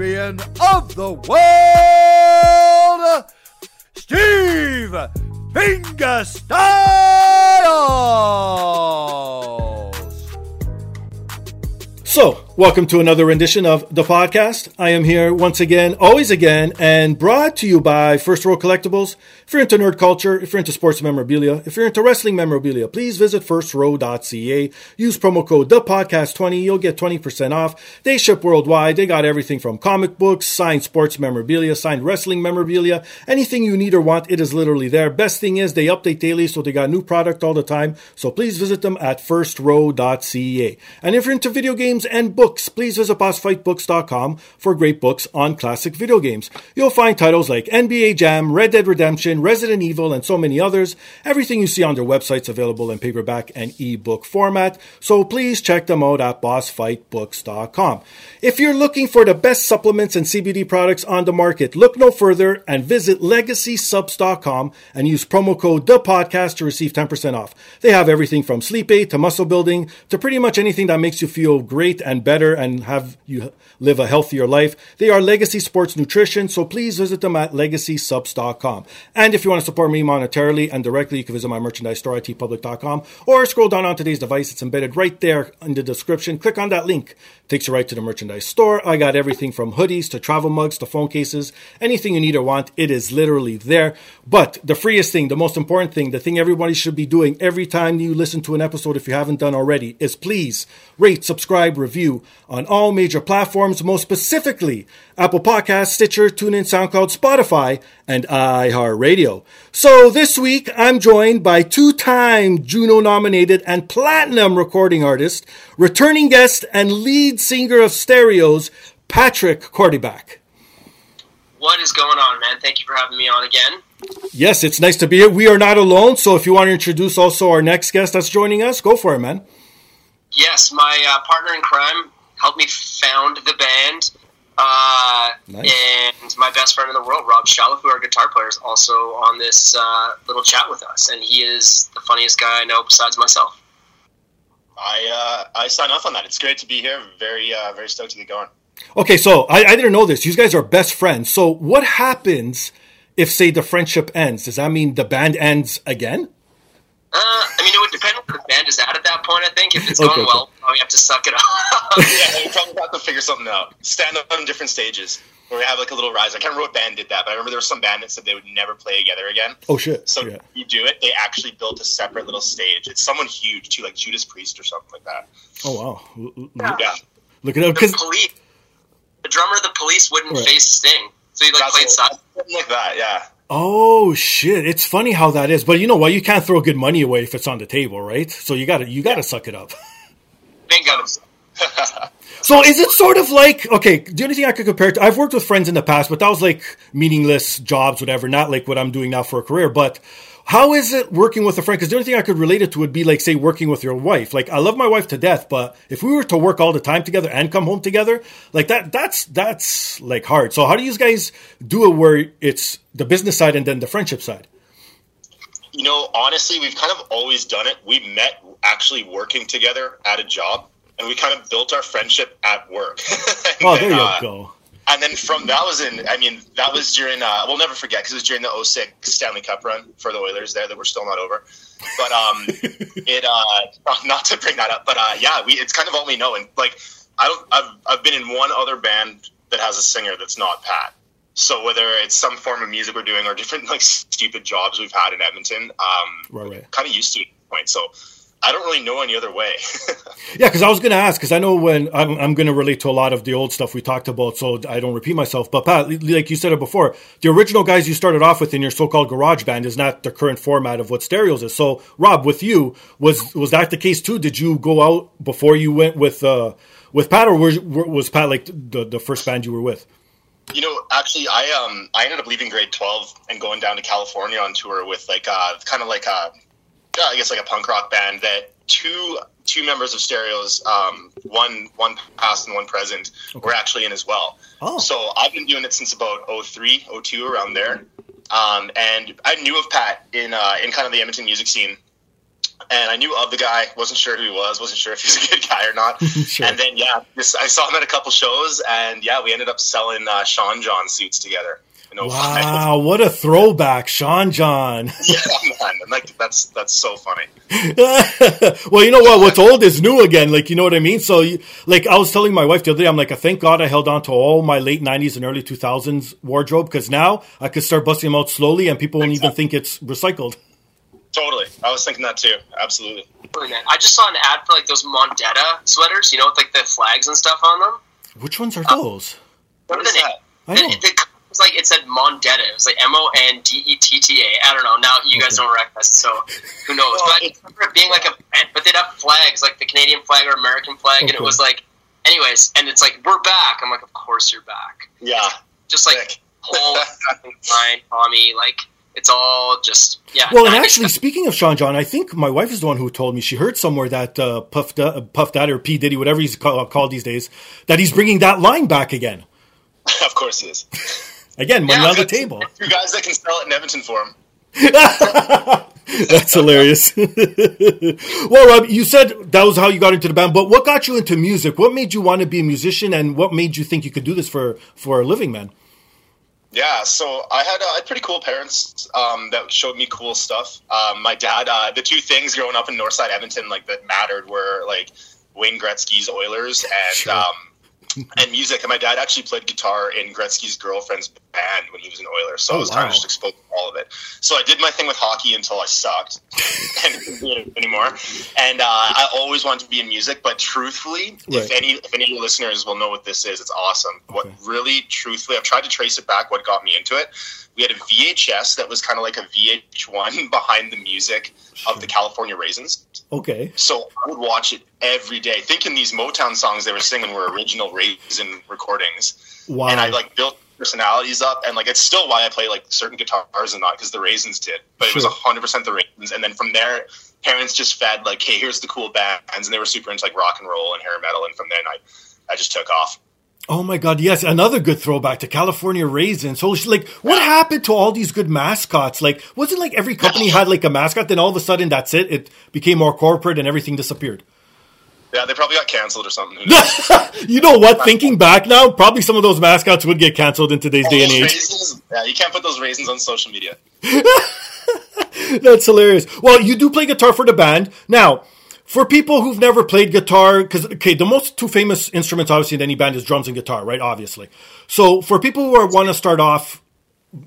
of the world, Steve Fingastylz. So, welcome to another rendition of the podcast. I am here once again, always again, and brought to you by First Row Collectibles. If you're into nerd culture, if you're into sports memorabilia, if you're into wrestling memorabilia, please visit firstrow.ca. Use promo code ThePodcast20. You'll get 20% off. They ship worldwide. They got everything from comic books, signed sports memorabilia, signed wrestling memorabilia, anything you need or want, it is literally there. Best thing is they update daily, so they got new product all the time. So please visit them at firstrow.ca. And if you're into video games and books, please visit bossfightbooks.com for great books on classic video games. You'll find titles like NBA Jam, Red Dead Redemption, Resident Evil, and so many others. Everything you see on their website's available in paperback and ebook format, so please check them out at bossfightbooks.com. If you're looking for the best supplements and CBD products on the market, look no further and visit legacysupps.com and use promo code the podcast to receive 10% off. They have everything from sleep aid to muscle building to pretty much anything that makes you feel great and better and have you live a healthier life. They are Legacy Sports Nutrition, so please visit them at legacysupps.com. And if you want to support me monetarily and directly, you can visit my merchandise store at teepublic.com or scroll down on today's device. It's embedded right there in the description. Click on that link. It Takes you right to the merchandise store. I got everything from hoodies to travel mugs to phone cases. Anything you need or want, it is literally there. But the freest thing, the most important thing, the thing everybody should be doing every time you listen to an episode, if you haven't done already, is please rate, subscribe, review on all major platforms, most specifically Apple Podcasts, Stitcher, TuneIn, SoundCloud, Spotify, and iHeartRadio. So this week, I'm joined by two-time Juno nominated and platinum recording artist, returning guest, and lead singer of Stereos, Patrick Kordyback. What is going on, man? Thank you for having me on again. Yes, it's nice to be here. We are not alone, so if you want to introduce also our next guest that's joining us, go for it, man. Yes, my uh, partner in crime helped me found the band. Uh, Nice. And my best friend in the world, Rob Chalifoux our guitar player, is also on this uh, little chat with us. And he is the funniest guy I know besides myself. I uh, I sign off on that. It's great to be here. Very uh, very stoked to get going. Okay, so I, I didn't know this. You guys are best friends. So what happens if, say, the friendship ends? Does that mean the band ends again? Uh, I mean, it would depend on where the band is at at that point, I think. If it's Okay, going okay. well, we have to suck it up. yeah, we probably have to figure something out. Stand on different stages where we have like a little rise. I can't remember what band did that, but I remember there was some band that said they would never play together again. Oh shit! So yeah. you do it. They actually built a separate little stage. It's someone huge too, like Judas Priest or something like that. Oh wow! L- l- Yeah, Look it up the because police, the drummer of the police wouldn't Right. face Sting. So he like That's played side. like that. Yeah. Oh shit! It's funny how that is, but you know what? You can't throw good money away if it's on the table, right? So you got to you got to suck it up. Bingo. So is it sort of like okay? The only thing I could compare to, I've worked with friends in the past, but that was like meaningless jobs, whatever. Not like what I'm doing now for a career. But how is it working with a friend? Because the only thing I could relate it to would be like say working with your wife. Like I love my wife to death, but if we were to work all the time together and come home together, like that, that's that's like hard. So how do you guys do it where it's the business side and then the friendship side? You know, honestly, we've kind of always done it. We met actually working together at a job, and we kind of built our friendship at work. oh, there you uh, go. And then from that was in, I mean, that was during, uh, we'll never forget because it was during the 06 Stanley Cup run for the Oilers there that we're still not over. But um, it, uh, not to bring that up, but uh, yeah, we, it's kind of all we know. And like, I don't, I've, I've been in one other band that has a singer that's not Pat. So whether it's some form of music we're doing or different like stupid jobs we've had in Edmonton, um, Right, right. kind of used to it at this point. So I don't really know any other way. Yeah, because I was going to ask, because I know when I'm, I'm going to relate to a lot of the old stuff we talked about, so I don't repeat myself. But Pat, like you said it before, the original guys you started off with in your so-called garage band is not the current format of what Stereos is. So, Rob, with you, was was that the case too? Did you go out before you went with uh, with Pat, or was, was Pat like the the first band you were with? You know, actually, I um I ended up leaving grade twelve and going down to California on tour with like uh kind of like a yeah, I guess like a punk rock band that two two members of Stereos, um one one past and one present, were actually in as well. Oh. So I've been doing it since about 03, 02, around there. Um, and I knew of Pat in uh, in kind of the Edmonton music scene. And I knew of the guy, wasn't sure who he was, wasn't sure if he's a good guy or not. Sure. And then yeah, this, I saw him at a couple shows, and yeah, we ended up selling uh, Sean John suits together. In 05. Wow, what a throwback, Sean John. yeah, man, like that's that's so funny. well, you know what? What's old is new again. Like, you know what I mean? So, you, like, I was telling my wife the other day, I'm like, I thank God I held on to all my late 90s and early 2000s wardrobe because now I could start busting them out slowly and people won't even think it's recycled. Totally, I was thinking that too. Absolutely. Man, I just saw an ad for like those Mondetta sweaters, you know, with like the flags and stuff on them. Which ones are uh, those? What, What are is the that? I know. the, it was like it said Mondetta. It was like M O N D E T T A. I don't know. Now you guys Okay. don't recognize so who knows? Well, but I it- just remember it being like a brand, but they'd have flags, like the Canadian flag or American flag, and it was like, anyways, and it's like we're back. I'm like, of course you're back. Yeah. Just like Sick. whole fucking Brian, Tommy, like it's all just yeah. Well, and actually, speaking of Sean John, I think my wife is the one who told me she heard somewhere that uh, Puff, da- Puff Daddy or P Diddy, whatever he's call, called these days, that he's bringing that line back again. of course he is. Again, money Yeah, on the table. Two guys that can sell it in Edmonton for him. That's hilarious. well, Rob, you said that was how you got into the band, but what got you into music? What made you want to be a musician, and what made you think you could do this for for a living, man? Yeah, so I had, uh, I had pretty cool parents um, that showed me cool stuff. Um, my dad, uh, the two things growing up in Northside Edmonton like that mattered were like Wayne Gretzky's Oilers and Sure. um, and music. And my dad actually played guitar in Gretzky's girlfriend's band when he was an Oiler, so Oh, I was kind of just exposed all of it. So I did my thing with hockey until I sucked and couldn't do it anymore. And uh, I always wanted to be in music, but truthfully, if any if any listeners will know what this is, it's awesome. What really, truthfully, I've tried to trace it back. What got me into it? We had a VHS that was kind of like a VH1 behind the music of the California Raisins. Okay, So I would watch it every day, thinking these Motown songs they were singing were original Raisin recordings. wow. And I like built personalities up, and like it's still why I play like certain guitars and not because the Raisins did, but it was hundred percent the Raisins. And then from there, parents just fed like, hey, here's the cool bands, and they were super into like rock and roll and hair metal. And from then, I I just took off. Oh my God! Yes, another good throwback to California Raisins. So, like, what happened to all these good mascots? Like, wasn't like every company had like a mascot? Then all of a sudden, that's it. It became more corporate, and everything disappeared. Yeah, they probably got canceled or something. You know what? Thinking back now, probably some of those mascots would get canceled in today's day and age. raisins, yeah, you can't put those raisins on social media. That's hilarious. Well, you do play guitar for the band. Now, for people who've never played guitar, because, okay, the most two famous instruments, obviously, in any band is drums and guitar, right? Obviously. So, for people who want to start off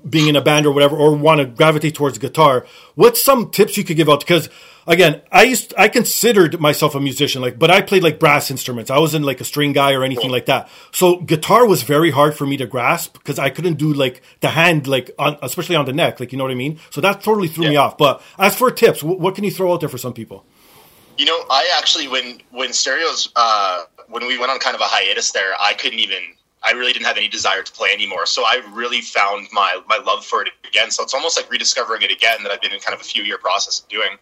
being in a band or whatever, or want to gravitate towards guitar, what's some tips you could give out? Because, again, I used, I considered myself a musician, like, but I played like brass instruments. I wasn't like a string guy or anything like that. So, guitar was very hard for me to grasp because I couldn't do like the hand, like, on, especially on the neck, like, you know what I mean? So, that totally threw me off. But as for tips, wh- what can you throw out there for some people? You know, I actually when when stereos uh, when we went on kind of a hiatus there, I couldn't even. I really didn't have any desire to play anymore. So I really found my my love for it again. So it's almost like rediscovering it again that I've been in kind of a few year process of doing.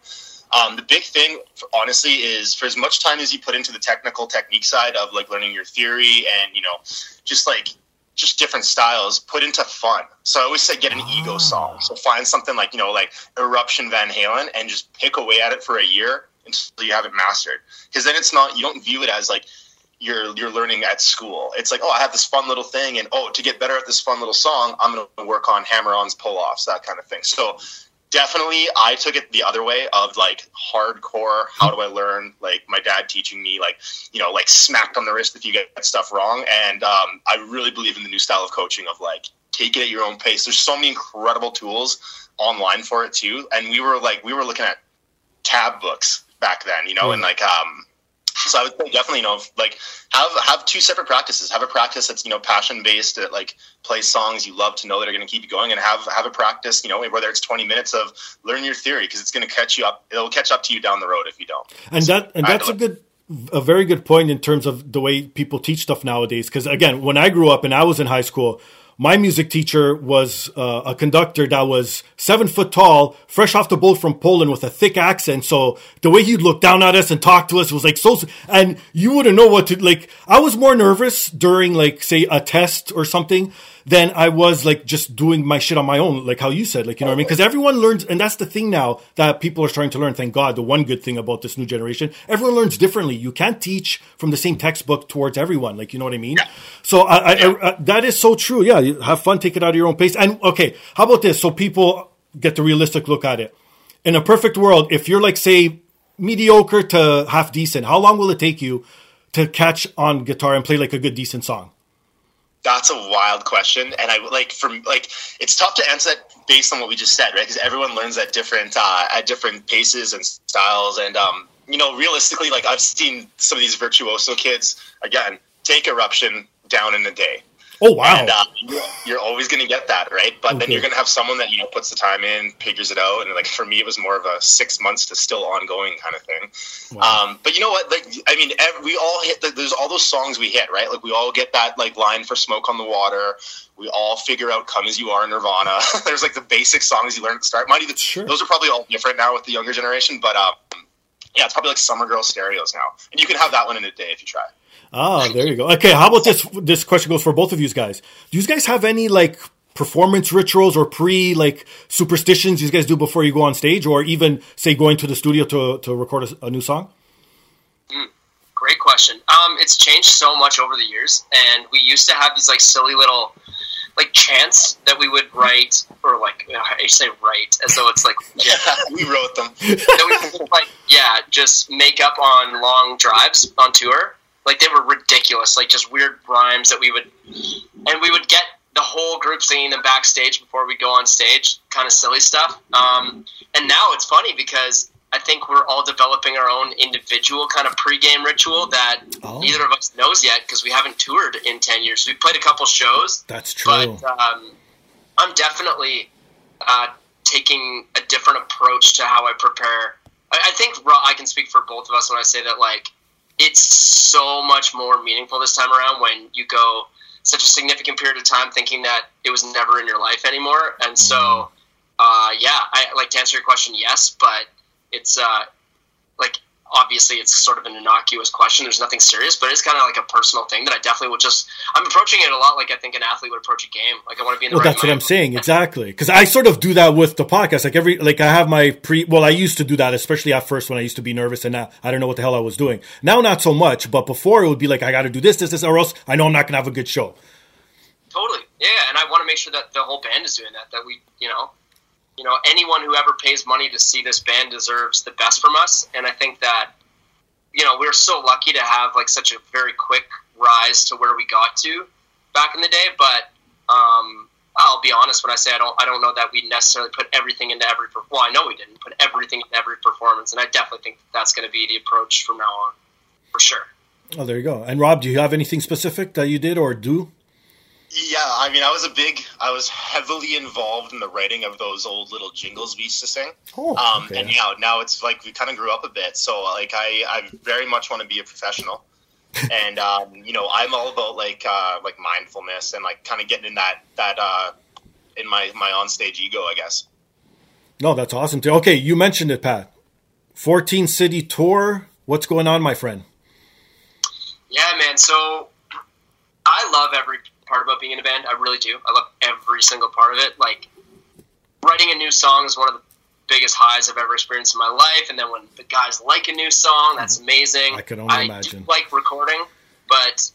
Um, the big thing, honestly, is for as much time as you put into the technical technique side of like learning your theory and you know, just like just different styles put into fun. So I always say get an oh. ego song. So find something like, you know, like Eruption Van Halen and just pick away at it for a year until you have it mastered. Because then it's not, you don't view it as like you're, you're learning at school. It's like, oh, I have this fun little thing. And oh, to get better at this fun little song, I'm going to work on hammer ons, pull offs, that kind of thing. So definitely I took it the other way of like hardcore. How do I learn? Like my dad teaching me, like you know, like smacked on the wrist if you get stuff wrong. And um, I really believe in the new style of coaching of like take it at your own pace. There's so many incredible tools online for it too. And we were like we were looking at tab books back then, you know, and like um so I would say definitely, you know, like have have two separate practices. Have a practice that's you know passion based that like plays songs you love to know that are going to keep you going, and have have a practice, you know, whether it's twenty minutes of learn your theory because it's going to catch you up. It'll catch up to you down the road if you don't. And that and that's a good a very good point in terms of the way people teach stuff nowadays. Because again, when I grew up and I was in high school, my music teacher was uh, a conductor that was seven foot tall, fresh off the boat from Poland with a thick accent. So the way he'd look down at us and talk to us was like so, and you wouldn't know what to like. I was more nervous during like say a test or something than I was like just doing my shit on my own, like how you said, like you know what I mean? Because everyone learns, and that's the thing now that people are starting to learn. Thank God. The one good thing about this new generation, everyone learns differently. You can't teach from the same textbook towards everyone, like you know what I mean? Yeah. So I, I, I, I, that is so true. Yeah, you have fun, take it out of your own pace. And okay, how about this? So people get the realistic look at it. In a perfect world, if you're like say mediocre to half decent, how long will it take you to catch on guitar and play like a good decent song? That's a wild question, and I like from like it's tough to answer that based on what we just said, right? Because everyone learns at different uh, at different paces and styles, and um, you know, realistically, like I've seen some of these virtuoso kids again take eruption down in a day. Oh wow! And, uh, you're always going to get that, right? But okay. then you're going to have someone that you know puts the time in, figures it out, and like for me, it was more of a six months to still ongoing kind of thing. Wow. Um, but you know what? Like, I mean, every, we all hit. Like, there's all those songs we hit, right? Like, we all get that like line for "Smoke on the Water." We all figure out "Come as You Are" Nirvana. there's like the basic songs you learn at the start. Mind you, sure. those are probably all different now with the younger generation, but um, yeah, it's probably like "Summer Girl" stereos now, and you can have that one in a day if you try. Ah, there you go. Okay, how about this? This question goes for both of you guys. Do you guys have any like performance rituals or pre like superstitions you guys do before you go on stage, or even say going to the studio to to record a, a new song? Mm, great question. Um, it's changed so much over the years, and we used to have these like silly little like chants that we would write, or like I say write as though it's like yeah, we wrote them. that we like yeah, just make up on long drives on tour like they were ridiculous, like just weird rhymes that we would, and we would get the whole group singing them backstage before we go on stage, kind of silly stuff. Um, and now it's funny because I think we're all developing our own individual kind of pregame ritual that oh. neither of us knows yet because we haven't toured in 10 years. We played a couple shows. That's true. But um, I'm definitely uh, taking a different approach to how I prepare. I, I think I can speak for both of us when I say that, like, it's so much more meaningful this time around when you go such a significant period of time thinking that it was never in your life anymore. And so, mm-hmm. uh, yeah, I like to answer your question, yes, but it's uh, obviously it's sort of an innocuous question. There's nothing serious, but it's kind of like a personal thing that I definitely would just. I'm approaching it a lot like I think an athlete would approach a game. Like I want to be in the. Well, right that's what I'm saying exactly because I sort of do that with the podcast. Like every like I have my pre. Well, I used to do that, especially at first when I used to be nervous and now I don't know what the hell I was doing. Now not so much, but before it would be like I got to do this, this, this, or else I know I'm not gonna have a good show. Totally, yeah, and I want to make sure that the whole band is doing that. That we, you know, you know, anyone who ever pays money to see this band deserves the best from us, and I think that you know, we are so lucky to have like such a very quick rise to where we got to back in the day. But um, I'll be honest when I say I don't I don't know that we necessarily put everything into every performance. well I know we didn't put everything into every performance, and I definitely think that that's going to be the approach from now on for sure. Oh, there you go. And Rob, do you have anything specific that you did or do? Yeah, I mean, I was a big, I was heavily involved in the writing of those old little jingles we used to sing. Oh, um, okay. And now, now it's like we kind of grew up a bit. So, like, I, I very much want to be a professional. and um, you know, I'm all about like, uh, like mindfulness and like kind of getting in that that uh, in my my onstage ego, I guess. No, that's awesome too. Okay, you mentioned it, Pat. 14 city tour. What's going on, my friend? Yeah, man. So I love every part about being in a band. I really do. I love every single part of it. Like writing a new song is one of the biggest highs I've ever experienced in my life. And then when the guys like a new song, mhm. that's amazing. I can only imagine. Do like recording, but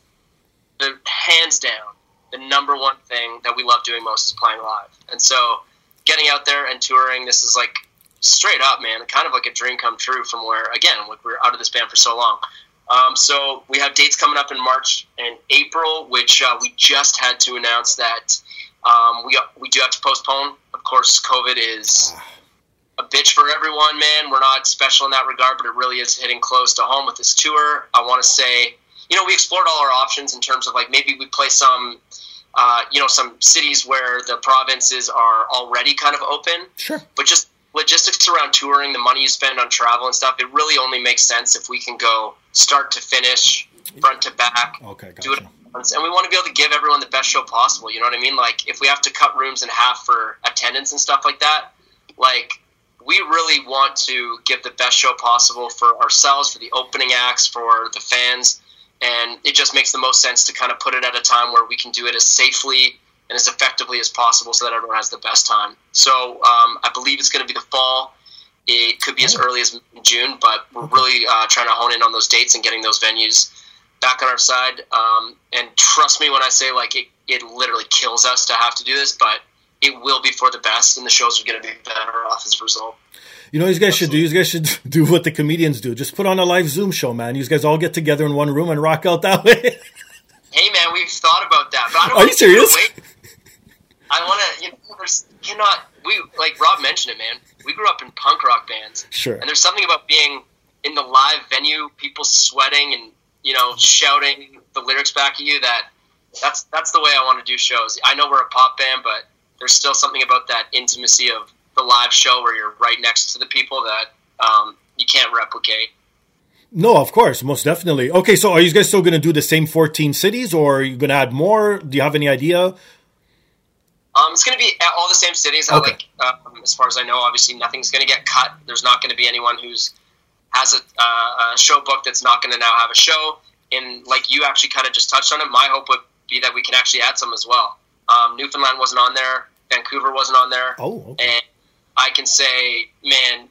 the hands down, the number one thing that we love doing most is playing live. And so getting out there and touring, this is like straight up, man, kind of like a dream come true from where, again, like we are out of this band for so long. Um, so we have dates coming up in March and April, which uh, we just had to announce that um, we we do have to postpone. Of course, COVID is a bitch for everyone, man. We're not special in that regard, but it really is hitting close to home with this tour. I want to say, you know, we explored all our options in terms of like maybe we play some, uh, you know, some cities where the provinces are already kind of open. Sure. But just logistics around touring, the money you spend on travel and stuff, it really only makes sense if we can go start to finish, front to back, Okay, do it gotcha. once. And we want to be able to give everyone the best show possible. You know what I mean? Like if we have to cut rooms in half for attendance and stuff like that, like we really want to give the best show possible for ourselves, for the opening acts, for the fans. And it just makes the most sense to kind of put it at a time where we can do it as safely and as effectively as possible so that everyone has the best time. So um, I believe it's going to be the fall. It could be as Oh. early as June, but we're really uh, trying to hone in on those dates and getting those venues back on our side. Um, and trust me when I say, like, it, it literally kills us to have to do this, but it will be for the best, and the shows are going to be better off as a result. You know, what you guys should do. You guys should do what the comedians do. Just put on a live Zoom show, man. You guys all get together in one room and rock out that way. Hey, man, we've thought about that, but I don't Are you serious? give it away. I want to, you know, there's cannot, we, like Rob mentioned it, man. We grew up in punk rock bands. Sure. And there's something about being in the live venue, people sweating and you know shouting the lyrics back at you. That that's that's the way I want to do shows. I know we're a pop band, but there's still something about that intimacy of the live show where you're right next to the people that um, you can't replicate. No, of course, most definitely. Okay, so are you guys still going to do the same 14 cities or are you going to add more? Do you have any idea? Um, it's going to be at all the same cities. I Okay. Like, um, as far as I know, obviously nothing's going to get cut. There's not going to be anyone who's has a, uh, a show book that's not going to now have a show. And like you actually kind of just touched on it, my hope would be that we can actually add some as well. Um, Newfoundland wasn't on there. Vancouver wasn't on there. Oh, okay. And I can say, man,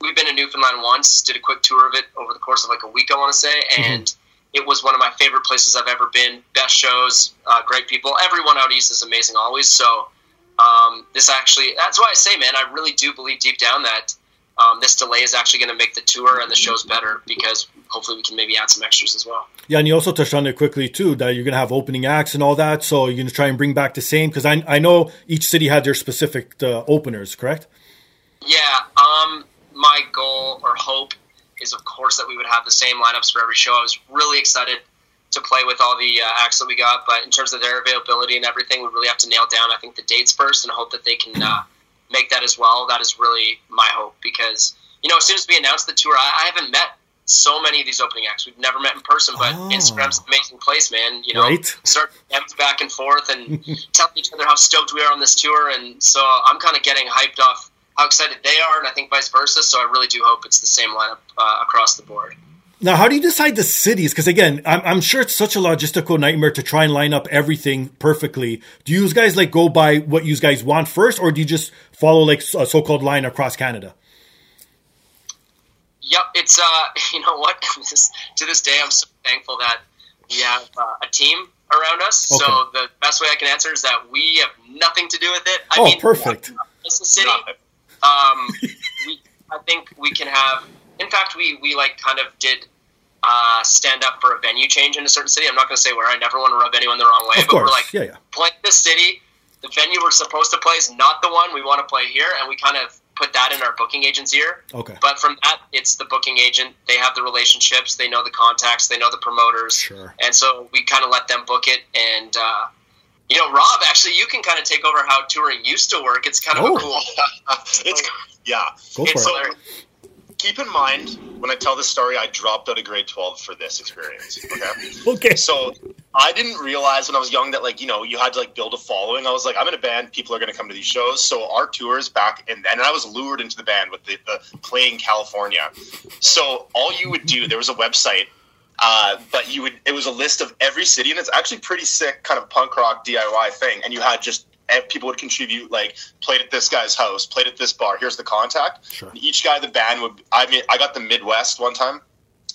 we've been to Newfoundland once, did a quick tour of it over the course of like a week, I want to say, and it was one of my favorite places I've ever been. Best shows, uh, great people. Everyone out east is amazing always. So um, this actually, that's why I say, man, I really do believe deep down that um, this delay is actually going to make the tour and the shows better because hopefully we can maybe add some extras as well. Yeah, and you also touched on it quickly too that you're going to have opening acts and all that. So you're going to try and bring back the same because I, I know each city had their specific uh, openers, correct? Yeah, um, my goal or hope is, of course, that we would have the same lineups for every show. I was really excited to play with all the uh, acts that we got, but in terms of their availability and everything, we really have to nail down, I think, the dates first and hope that they can uh, make that as well. That is really my hope because, you know, as soon as we announced the tour, I, I haven't met so many of these opening acts. We've never met in person, but Oh. Instagram's an amazing place, man. You know, Right. start DMs back and forth and telling each other how stoked we are on this tour. And so I'm kind of getting hyped off how excited they are, and I think vice versa. So I really do hope it's the same lineup uh, across the board. Now, how do you decide the cities? Because again, I'm, I'm sure it's such a logistical nightmare to try and line up everything perfectly. Do you guys like go by what you guys want first, or do you just follow like a so-called line across Canada? Yep, it's uh, you know what? To this day, I'm so thankful that we have uh, a team around us. So the best way I can answer is that we have nothing to do with it. I Oh, mean, perfect. It's the city. Um, we, I think we can have. In fact, we we like kind of did uh, stand up for a venue change in a certain city. I'm not going to say where. I never want to rub anyone the wrong way, Of but we're like yeah, yeah. play this city. The venue we're supposed to play is not the one we want to play here, and we kind of put that in our booking agent's ear. Okay. But from that, it's the booking agent. They have the relationships. They know the contacts. They know the promoters. Sure. And so we kind of let them book it. And uh, you know, Rob, actually, you can kind of take over how touring used to work. It's kind of Oh. a cool. it's oh. yeah. Go for It's it. hilarious. Keep in mind when I tell this story, I dropped out of grade twelve for this experience. Okay. Okay. So I didn't realize when I was young that like you know you had to like build a following. I was like, I'm in a band, people are going to come to these shows. So our tours back and then, and I was lured into the band with the, the playing California. So all you would do, there was a website Uh, but you would it was a list of every city, and it's actually pretty sick, kind of punk rock DIY thing. And you had just and people would contribute like played at this guy's house, played at this bar. Here's the contact. Sure. And each guy in the band would. I mean, I got the Midwest one time,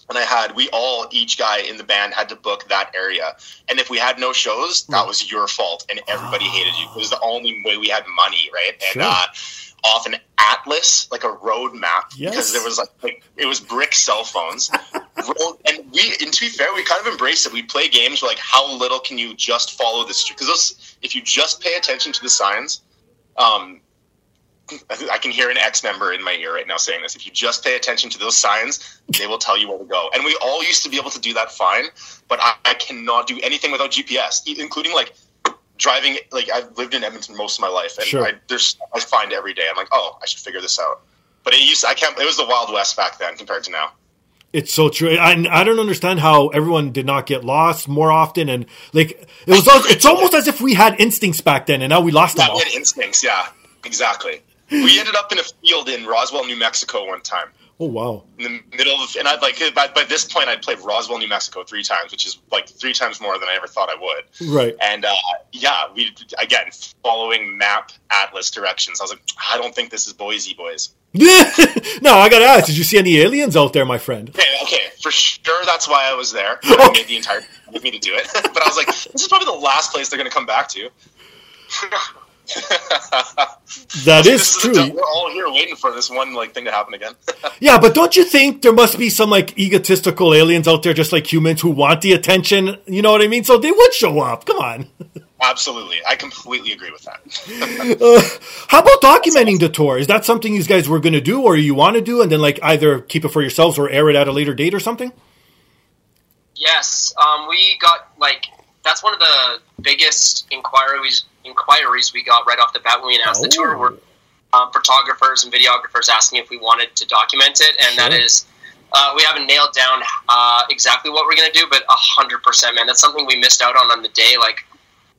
and I had we all each guy in the band had to book that area. And if we had no shows, that was your fault, and everybody hated you. It was the only way we had money, right? And Sure. uh, off an atlas, like a road map, Yes. because there was like, like it was brick cell phones. And we, and to be fair, we kind of embraced it. We play games where like, how little can you just follow the street? Because if you just pay attention to the signs, um, I can hear an ex member in my ear right now saying this. If you just pay attention to those signs, they will tell you where to go. And we all used to be able to do that fine, but I, I cannot do anything without GPS, including like driving. Like I've lived in Edmonton most of my life, and Sure. I, there's I find every day. I'm like, oh, I should figure this out. But it used I can't. It was the Wild West back then compared to now. It's so true. I, I don't understand how everyone did not get lost more often, and like it was. It's almost as if we had instincts back then, and now we lost them Yeah, all. we had instincts. Yeah, exactly. We ended up in a field in Roswell, New Mexico, one time. Oh wow! in the middle of, and I'd like by, by this point I'd played Roswell, New Mexico three times, which is like three times more than I ever thought I would. Right. And uh, yeah, we again following map atlas directions. I was like, I don't think this is Boise, boys. no, I gotta ask. Did you see any aliens out there, my friend? Okay, okay, for sure that's why I was there. I made the entire with me to do it, but I was like, this is probably the last place they're going to come back to. That is This true. We're all here waiting for this one like thing to happen again. Yeah, but don't you think there must be some like egotistical aliens out there, just like humans, who want the attention? You know what I mean? So they would show up. Come on. Absolutely, I completely agree with that. How about documenting the tour? Is that something you guys were going to do, or you want to do, and then like either keep it for yourselves or air it at a later date or something? Yes, um, we got like that's one of the biggest inquiries inquiries we got right off the bat when we announced the tour. Oh. Were um, photographers and videographers asking if we wanted to document it, and that Sure. is uh, we haven't nailed down uh, exactly what we're going to do, but a hundred percent, man, that's something we missed out on on the day. Like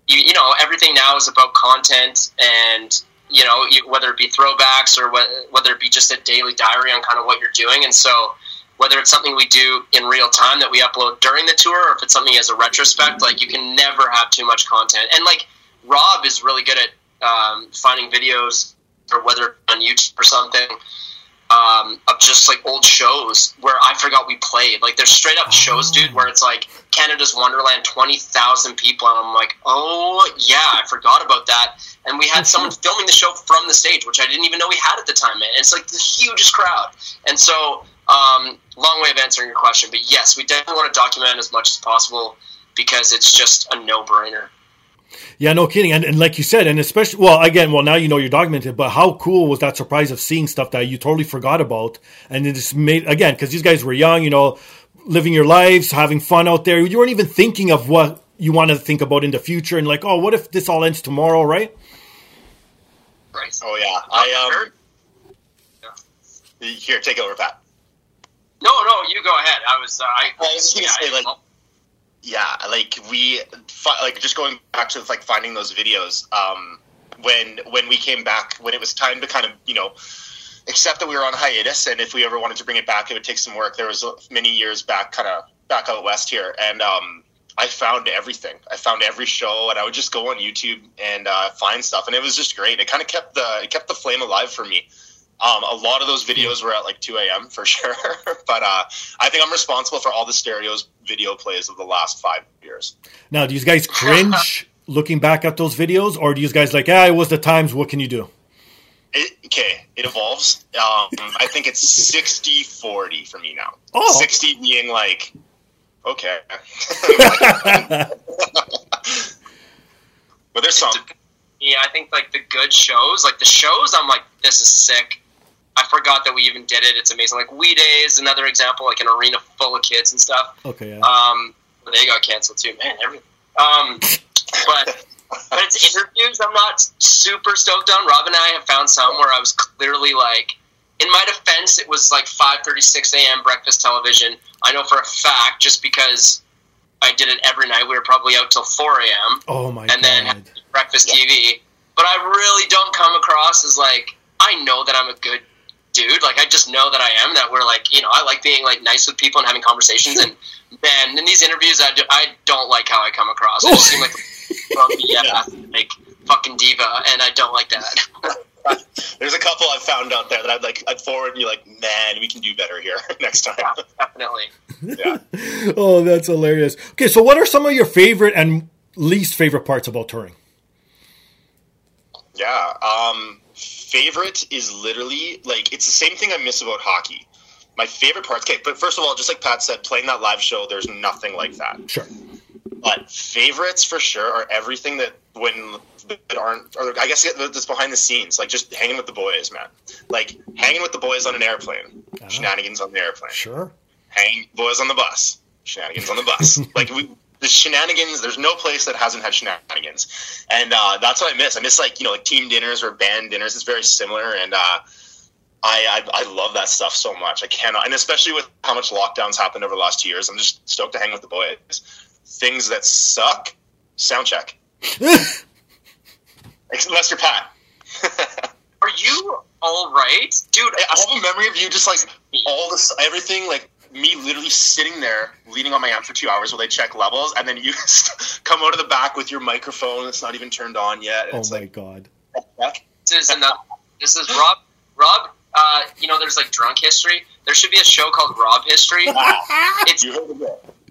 you, you know, everything now is about content and. You know, you, whether it be throwbacks or whe- whether it be just a daily diary on kind of what you're doing, and so whether it's something we do in real time that we upload during the tour or if it's something as a retrospect like you can never have too much content and like rob is really good at um, finding videos or whether on youtube or something um, of just like old shows where i forgot we played like there's straight up shows dude where it's like canada's wonderland 20000 people and i'm like oh yeah i forgot about that and we had someone filming the show from the stage which i didn't even know we had at the time. And it's like the hugest crowd and so um, long way of answering your question, but yes, we definitely want to document as much as possible because it's just a no-brainer. Yeah, no kidding. And, and like you said, and especially, well, again, well, now you know you're documented, but how cool was that surprise of seeing stuff that you totally forgot about? And it just made, again, because these guys were young, you know, living your lives, having fun out there. You weren't even thinking of what you want to think about in the future and like, oh, what if this all ends tomorrow, right? Right. Oh yeah, I um. Here, take over, Pat. No, no, you go ahead. I was, uh, I, Well, I was gonna say, like- well, yeah like we like just going back to like finding those videos um when when we came back when it was time to kind of you know accept that we were on hiatus and if we ever wanted to bring it back it would take some work there was many years back kind of back out west here and um I found everything. I found every show, and I would just go on YouTube and uh, find stuff, and it was just great. It kind of kept the it kept the flame alive for me. Um, a lot of those videos were at like 2 a.m. for sure, but uh, I think I'm responsible for all the stereos video plays of the last five years. Now, do you guys cringe looking back at those videos, or do you guys like, ah, it was the times, what can you do? It, okay, it evolves. Um, I think it's 60 40 for me now. Oh. 60 being like, okay. but there's some. yeah, I think like the good shows, like the shows, I'm like, this is sick. I forgot that we even did it. It's amazing. Like We Day is another example, like an arena full of kids and stuff. Okay, yeah. Um, but they got canceled too, man. Every, um, but but it's interviews. I'm not super stoked on. Rob and I have found some where I was clearly like, in my defense, it was like 5:36 a.m. breakfast television. I know for a fact, just because I did it every night. We were probably out till 4 a.m. oh my God. and god. then breakfast TV. But I really don't come across as like I know that I'm a good dude. Like I just know that I am. That we're like, you know, I like being like nice with people and having conversations. And then in these interviews, I, do, I don't like how I come across. I just seem like yeah, like fucking diva, and I don't like that. There's a couple I've found out there that I'd like. I'd forward and you like, man, we can do better here next time. Yeah, definitely. yeah. oh, that's hilarious. Okay, so what are some of your favorite and least favorite parts about touring? Yeah. Um, favorite is literally like it's the same thing I miss about hockey. My favorite parts. Okay, but first of all, just like Pat said, playing that live show, there's nothing like that. Sure. But favorites for sure are everything that when that aren't, or I guess that's behind the scenes, like just hanging with the boys, man. Like hanging with the boys on an airplane, uh-huh. shenanigans on the airplane. Sure. Hang boys on the bus, shenanigans on the bus. like we, the shenanigans. There's no place that hasn't had shenanigans, and uh, that's what I miss. I miss like you know like team dinners or band dinners. It's very similar, and uh, I, I, I love that stuff so much. I cannot, and especially with how much lockdowns happened over the last two years, I'm just stoked to hang with the boys. Things that suck, sound check. Lester Pat. Are you all right, dude? I, I have a memory of you just like all this, everything like me literally sitting there leaning on my amp for two hours while they check levels, and then you come out of the back with your microphone that's not even turned on yet. oh my like, god! This is another, this is Rob. Rob, uh, you know, there's like drunk history. There should be a show called Rob History. it's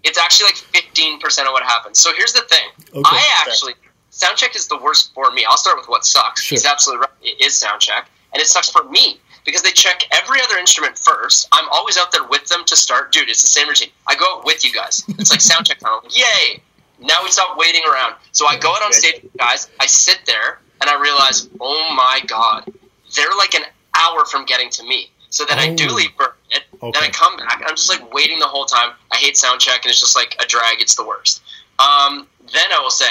it's actually like 15 percent of what happens. So here's the thing. Okay. I actually soundcheck is the worst for me. I'll start with what sucks. Sure. He's absolutely right. It is soundcheck, and it sucks for me because they check every other instrument first. I'm always out there with them to start. Dude, it's the same routine. I go out with you guys. It's like sound check time. Like, Yay! Now we stop waiting around. So I go out on stage, guys. I sit there and I realize, oh my god, they're like an hour from getting to me. So then oh. I do oh. leave for it. Okay. Then I come back and I'm just like waiting the whole time. I hate sound check and it's just like a drag. It's the worst. Um, then I will say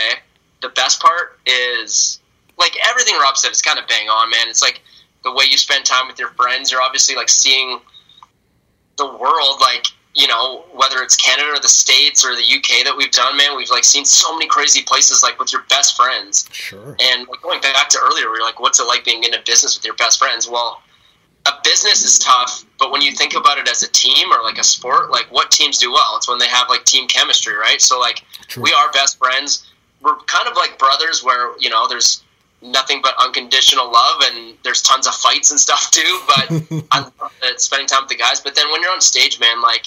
the best part is like everything Rob said is kind of bang on, man. It's like the way you spend time with your friends. You're obviously like seeing the world, like you know, whether it's Canada or the States or the UK that we've done, man, we've like seen so many crazy places, like with your best friends. Sure. And like, going back to earlier, we are like, what's it like being in a business with your best friends? Well, a business is tough, but when you think about it as a team or like a sport, like what teams do well? It's when they have like team chemistry, right? So like, True. we are best friends. We're kind of like brothers, where you know, there's nothing but unconditional love and there's tons of fights and stuff too but i love spending time with the guys. But then when you're on stage man like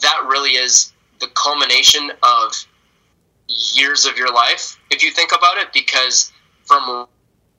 that really is the culmination of years of your life if you think about it because from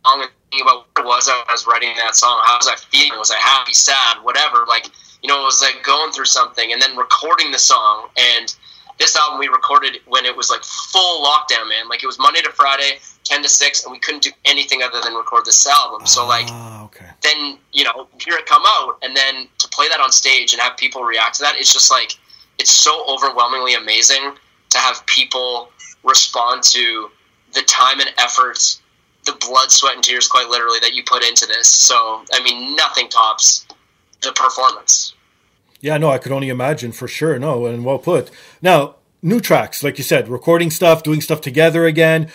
long thinking about what it was I was writing that song how was I feeling was I happy sad whatever like you know it was like going through something and then recording the song. And this album we recorded when it was like full lockdown man. Like it was Monday to Friday 10 to 6 and we couldn't do anything other than record this album. So like ah, okay. then you know hear it come out and then to play that on stage and have people react to that it's just like it's so overwhelmingly amazing to have people respond to the time and efforts the blood sweat and tears quite literally that you put into this. So i mean nothing tops the performance. Yeah no i could only imagine for sure. No and well put. Now new tracks like you said recording stuff doing stuff together again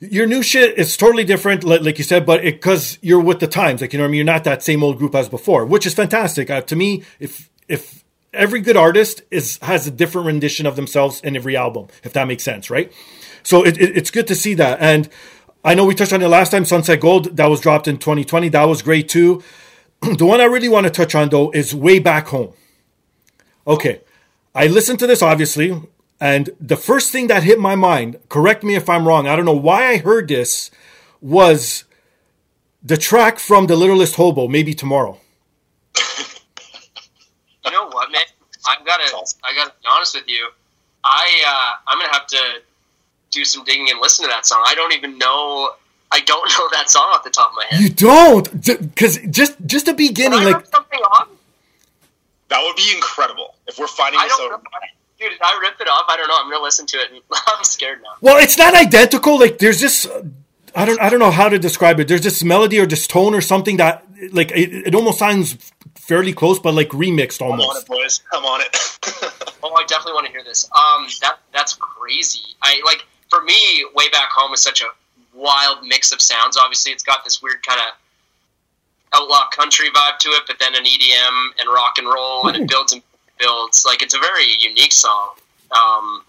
your new shit is totally different, like you said, but because you're with the times, like you know, I mean, you're not that same old group as before, which is fantastic. Uh, to me, if if every good artist is has a different rendition of themselves in every album, if that makes sense, right? So it, it, it's good to see that. And I know we touched on it last time, Sunset Gold, that was dropped in 2020. That was great too. the one I really want to touch on though is Way Back Home. Okay, I listened to this obviously and the first thing that hit my mind, correct me if I'm wrong, I don't know why I heard this, was the track from The Littlest Hobo, maybe tomorrow. you know what, man? I've got to, I got to be honest with you. I, uh, I'm gonna have to do some digging and listen to that song. I don't even know. I don't know that song off the top of my head. You don't, because just just the beginning, like something on. That would be incredible if we're finding this out. Dude, if I rip it off, I don't know. I'm gonna listen to it. And I'm scared now. Well, it's not identical. Like there's just I don't I don't know how to describe it. There's this melody or this tone or something that like it, it almost sounds fairly close, but like remixed almost. Come on it, boys. Come on it. oh, I definitely want to hear this. Um, that that's crazy. I like for me, way back home is such a wild mix of sounds. Obviously, it's got this weird kind of outlaw country vibe to it, but then an EDM and rock and roll, and it builds and builds. Like it's a very unique song. Um,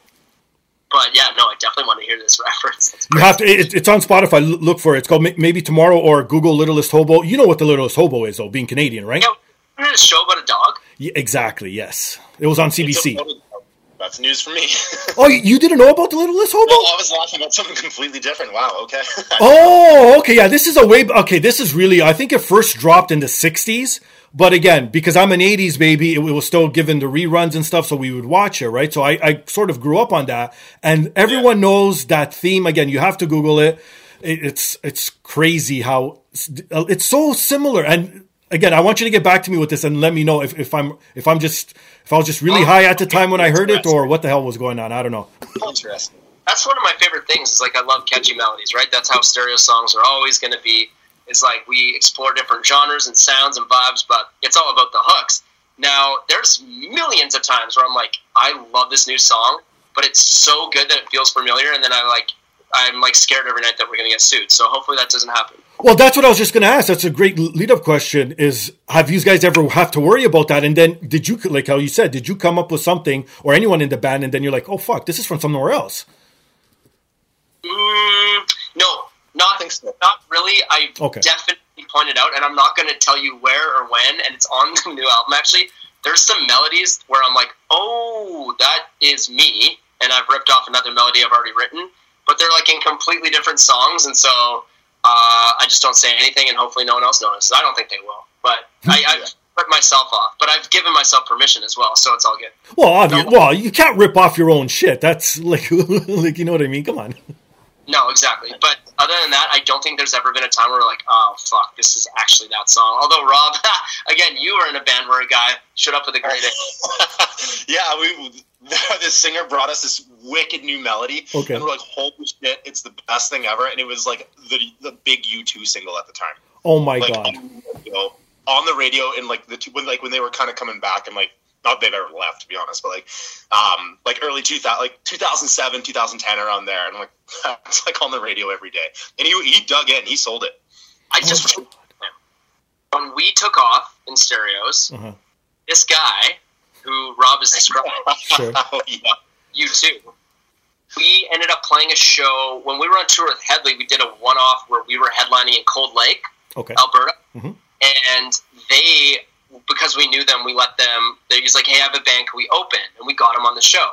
but yeah, no, I definitely want to hear this reference. You have to. It, it's on Spotify. Look for it. It's called maybe tomorrow or Google Littlest Hobo. You know what the Littlest Hobo is, though, being Canadian, right? Yeah, a show about a dog. Yeah, exactly. Yes, it was on CBC. That's news for me. Oh, you- didn't know about the Littlest Hobo? well, I was laughing about something completely different. Wow. Okay. Oh, okay. Yeah, this is a way. Okay, this is really. I think it first dropped in the '60s, but again, because I'm an '80s baby, it was still given the reruns and stuff, so we would watch it, right? So I, I sort of grew up on that, and everyone knows that theme. Again, you have to Google it. it it's it's crazy how uh, it's so similar. And again, I want you to get back to me with this and let me know if, if I'm if I'm just if I was just really oh, high at the time when I heard it, or what the hell was going on. I don't know. Interesting. That's one of my favorite things. Is like I love catchy melodies, right? That's how stereo songs are always going to be. Is like we explore different genres and sounds and vibes, but it's all about the hooks. Now, there's millions of times where I'm like, I love this new song, but it's so good that it feels familiar, and then I like, I'm like scared every night that we're going to get sued. So hopefully that doesn't happen. Well, that's what I was just going to ask. That's a great lead-up question. Is have you guys ever have to worry about that? And then did you, like how you said, did you come up with something or anyone in the band, and then you're like, oh fuck, this is from somewhere else? Mm, no, not think so. Not really. I Okay. definitely pointed out, and I'm not going to tell you where or when. And it's on the new album. Actually, there's some melodies where I'm like, oh, that is me, and I've ripped off another melody I've already written. But they're like in completely different songs, and so uh, I just don't say anything, and hopefully no one else notices. I don't think they will, but I, I've ripped myself off. But I've given myself permission as well, so it's all good. Well, obvious, well, you can't rip off your own shit. That's like, like you know what I mean? Come on. No, exactly. But other than that, I don't think there's ever been a time where we're like, oh fuck, this is actually that song. Although Robb, again, you were in a band where a guy showed up with a great yeah, we the singer brought us this wicked new melody, Okay. and we're like, "Holy shit, it's the best thing ever!" And it was like the the big U2 single at the time, Oh my like god. on, the radio, on the radio, and like the two, when like when they were kind of coming back, and like not they've ever left to be honest, but like um like early two thousand like two thousand seven, two thousand ten around there, and I'm like it's like on the radio every day, and he he dug in, he sold it. I just when we took off in Stereos, Uh-huh. this guy who Robb is describing, Sure. oh yeah, U2. We ended up playing a show when we were on tour with Hedley. We did a one-off where we were headlining in Cold Lake, Okay. Alberta, Mhm. and they, because we knew them, we let them. They was like, "Hey, I have a band. Can we open?" And we got them on the show.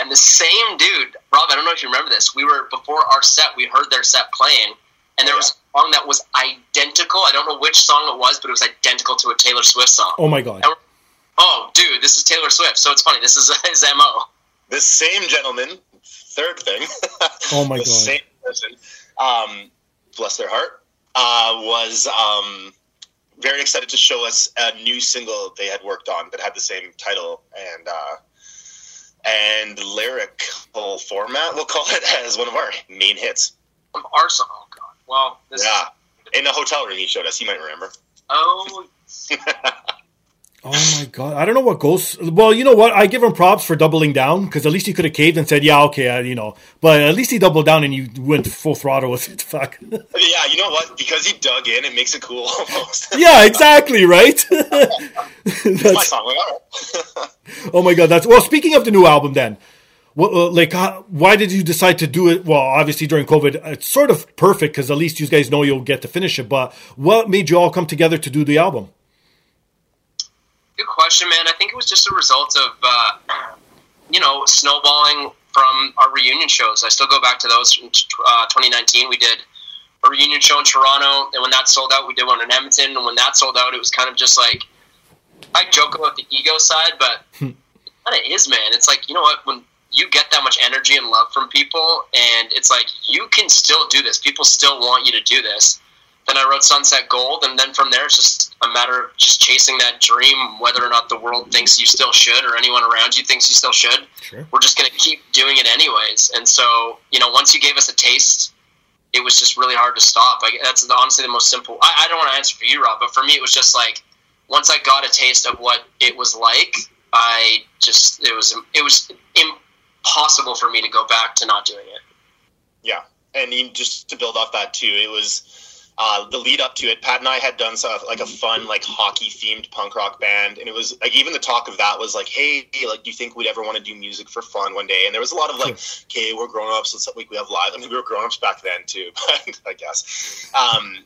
And the same dude, Robb, I don't know if you remember this. We were before our set. We heard their set playing, and there was a song that was identical. I don't know which song it was, but it was identical to a Taylor Swift song. Oh my god. Oh, dude, this is Taylor Swift. So it's funny. This is his mo. this same gentleman, third thing. Oh my the God. same person, um, bless their heart, uh, was um, very excited to show us a new single they had worked on that had the same title and uh, and lyrical format. We'll call it as one of our main hits. Our song. Oh God. Well, this Yeah, in the hotel room he showed us. You might remember. oh, Oh my god. I don't know what goes. Well, you know what? I give him props for doubling down because at least he could have caved and said, "Yeah, okay," I, you know. But at least he doubled down and you went full throttle with it. Fuck. yeah, you know what? Because he dug in, it makes it cool almost. yeah, exactly. Right. It's my song. Oh my god. That's well. Speaking of the new album, then. What, uh, like, how, why did you decide to do it? Well, obviously during COVID, it's sort of perfect because at least you guys know you'll get to finish it. But what made you all come together to do the album? Good question, man. I think it was just a result of uh, you know snowballing from our reunion shows. I still go back to those. In uh, 2019, we did a reunion show in Toronto, and when that sold out, we did one in Edmonton. And when that sold out, it was kind of just like I joke about the ego side, but it kind of is, man. It's like you know what when you get that much energy and love from people, and it's like you can still do this. People still want you to do this. Then I wrote Sunset Gold, and then from there it's just a matter of just chasing that dream, whether or not the world thinks you still should or anyone around you thinks you still should. Sure. We're just going to keep doing it anyways. And so, you know, once you gave us a taste, it was just really hard to stop. Like that's honestly the most simple. I, I don't want to answer for you, Robb, but for me, it was just like once I got a taste of what it was like, I just it was it was impossible for me to go back to not doing it. Yeah, and you, just to build off that too, it was uh, the lead up to it, Pat and I had done some, like a fun like hockey themed punk rock band, and it was like even the talk of that was like, hey, like do you think we'd ever want to do music for fun one day? And there was a lot of like, okay, we're grown ups, let's like we have live. I mean, we were grown ups back then too, but I guess, um,